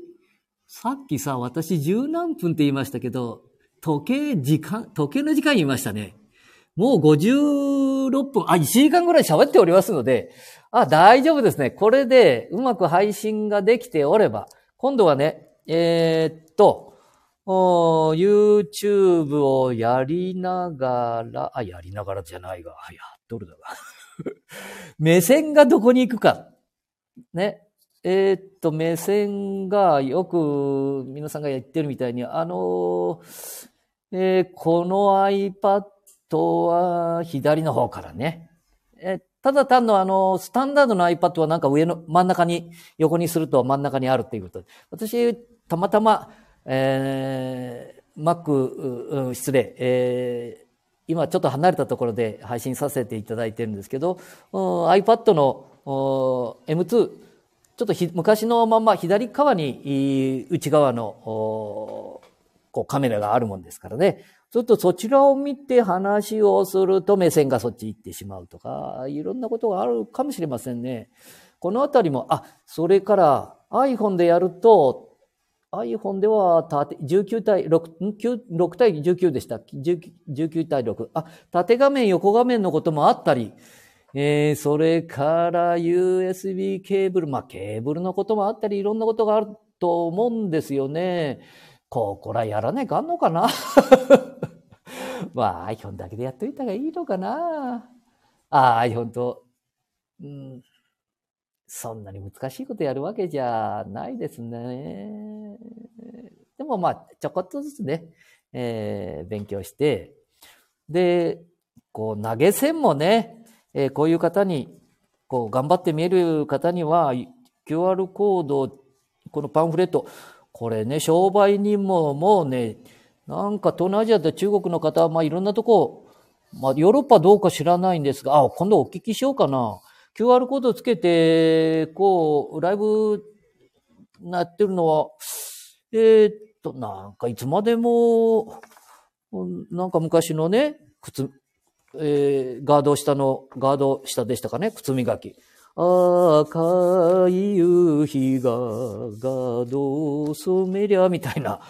さっきさ、私十何分って言いましたけど、時計時間、時計の時間言いましたね。もう56分、あ、1時間ぐらい喋っておりますので、あ、大丈夫ですね。これでうまく配信ができておれば、今度はね、えー、っと、YouTube をやりながら、あ、やりながらじゃないが、やっとるだが。目線がどこに行くか。ね。えー、っと、目線がよく皆さんが言ってるみたいに、あの、えー、この iPad は左の方からね。え、ただ単のあの、スタンダードの iPad はなんか上の真ん中に、横にすると真ん中にあるっていうこと。私、たまたま、えー、Mac、うん、失礼、えー、今ちょっと離れたところで配信させていただいてるんですけど、iPad の M2、ちょっと昔のまま左側に内側のこうカメラがあるもんですからね。ちょっとそちらを見て話をすると目線がそっち行ってしまうとか、いろんなことがあるかもしれませんね。このあたりも、あ、それから iPhone でやると iPhone では縦19対6、9 6対19でした。19 19対6。あ、縦画面、横画面のこともあったり、えー、それから USB ケーブル、まあ、ケーブルのこともあったり、いろんなことがあると思うんですよね。ここらやらねえかんのかな？まあ、iPhone だけでやっといた方がいいのかな？あ、iPhone と、うん、そんなに難しいことやるわけじゃないですね。でもまあ、ちょこっとずつね、えー、勉強して、で、こう投げ銭もね、えー、こういう方に、こう頑張って見える方には、QR コード、このパンフレット、これね、商売人ももうね、なんか東南アジアで中国の方は、まあいろんなとこ、まあヨーロッパどうか知らないんですが、あ、今度お聞きしようかな。QR コードつけて、こう、ライブなってるのは、えー、っと、なんかいつまでも、なんか昔のね、靴、えー、ガード下の、ガード下でしたかね、靴磨き。赤い夕日がガードを染めりゃ、みたいな。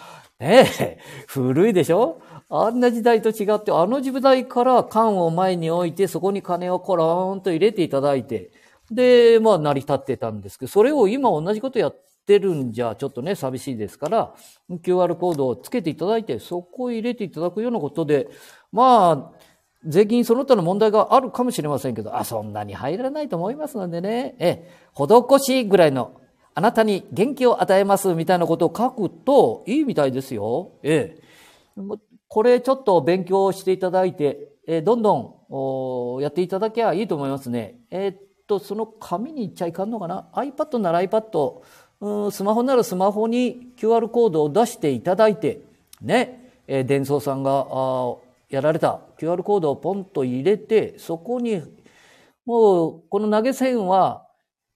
ねえ、古いでしょ？あんな時代と違って、あの時代から缶を前に置いて、そこに金をコローンと入れていただいて、で、まあ成り立ってたんですけど、それを今同じことやってるんじゃ、ちょっとね、寂しいですから、QR コードをつけていただいて、そこを入れていただくようなことで、まあ、税金その他の問題があるかもしれませんけど、あ、そんなに入らないと思いますのでね、え、施しぐらいの、あなたに元気を与えますみたいなことを書くといいみたいですよ。ええ。これちょっと勉強していただいて、えどんどんやっていただけばいいと思いますね。えー、っと、その紙にいっちゃいかんのかな ?iPad なら iPad、スマホならスマホに QR コードを出していただいて、ね、えー、伝送さんがやられた QR コードをポンと入れて、そこに、もう、この投げ銭は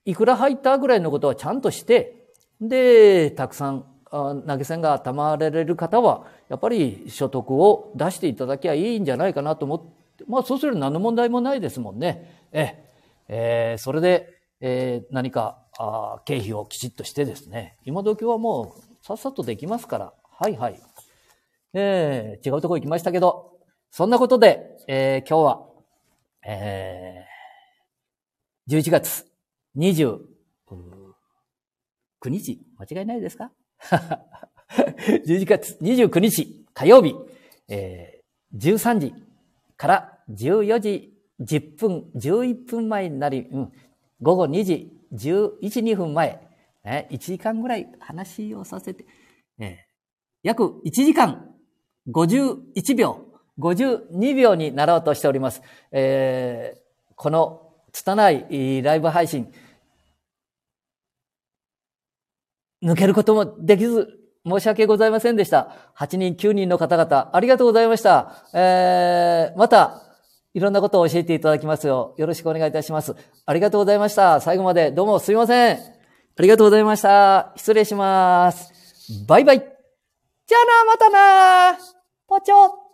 いくら入ったぐらいのことはちゃんとして、で、たくさん投げ銭がたまられる方は、やっぱり所得を出していただきゃいいんじゃないかなと思って、まあそうすると何の問題もないですもんね。ええー、それで、えー、何かあ経費をきちっとしてですね、今時はもうさっさとできますから、はいはい。えー、違うとこ行きましたけど、そんなことで、えー、今日は、えー、11月29日、間違いないですか ?11 月。29日。火曜日、えー、13時から14時。10分、11分前になり、うん、午後2時。11、2分前、ね、1時間ぐらい話をさせて、えー、約1時間。51秒。52秒になろうとしております。えー、この拙いライブ配信、抜けることもできず、申し訳ございませんでした。8人、9人の方々、ありがとうございました。えー、また、いろんなことを教えていただきますよう、よろしくお願いいたします。ありがとうございました。最後までどうもすいません。ありがとうございました。失礼します。バイバイ。じゃあな、またな。ポチョ。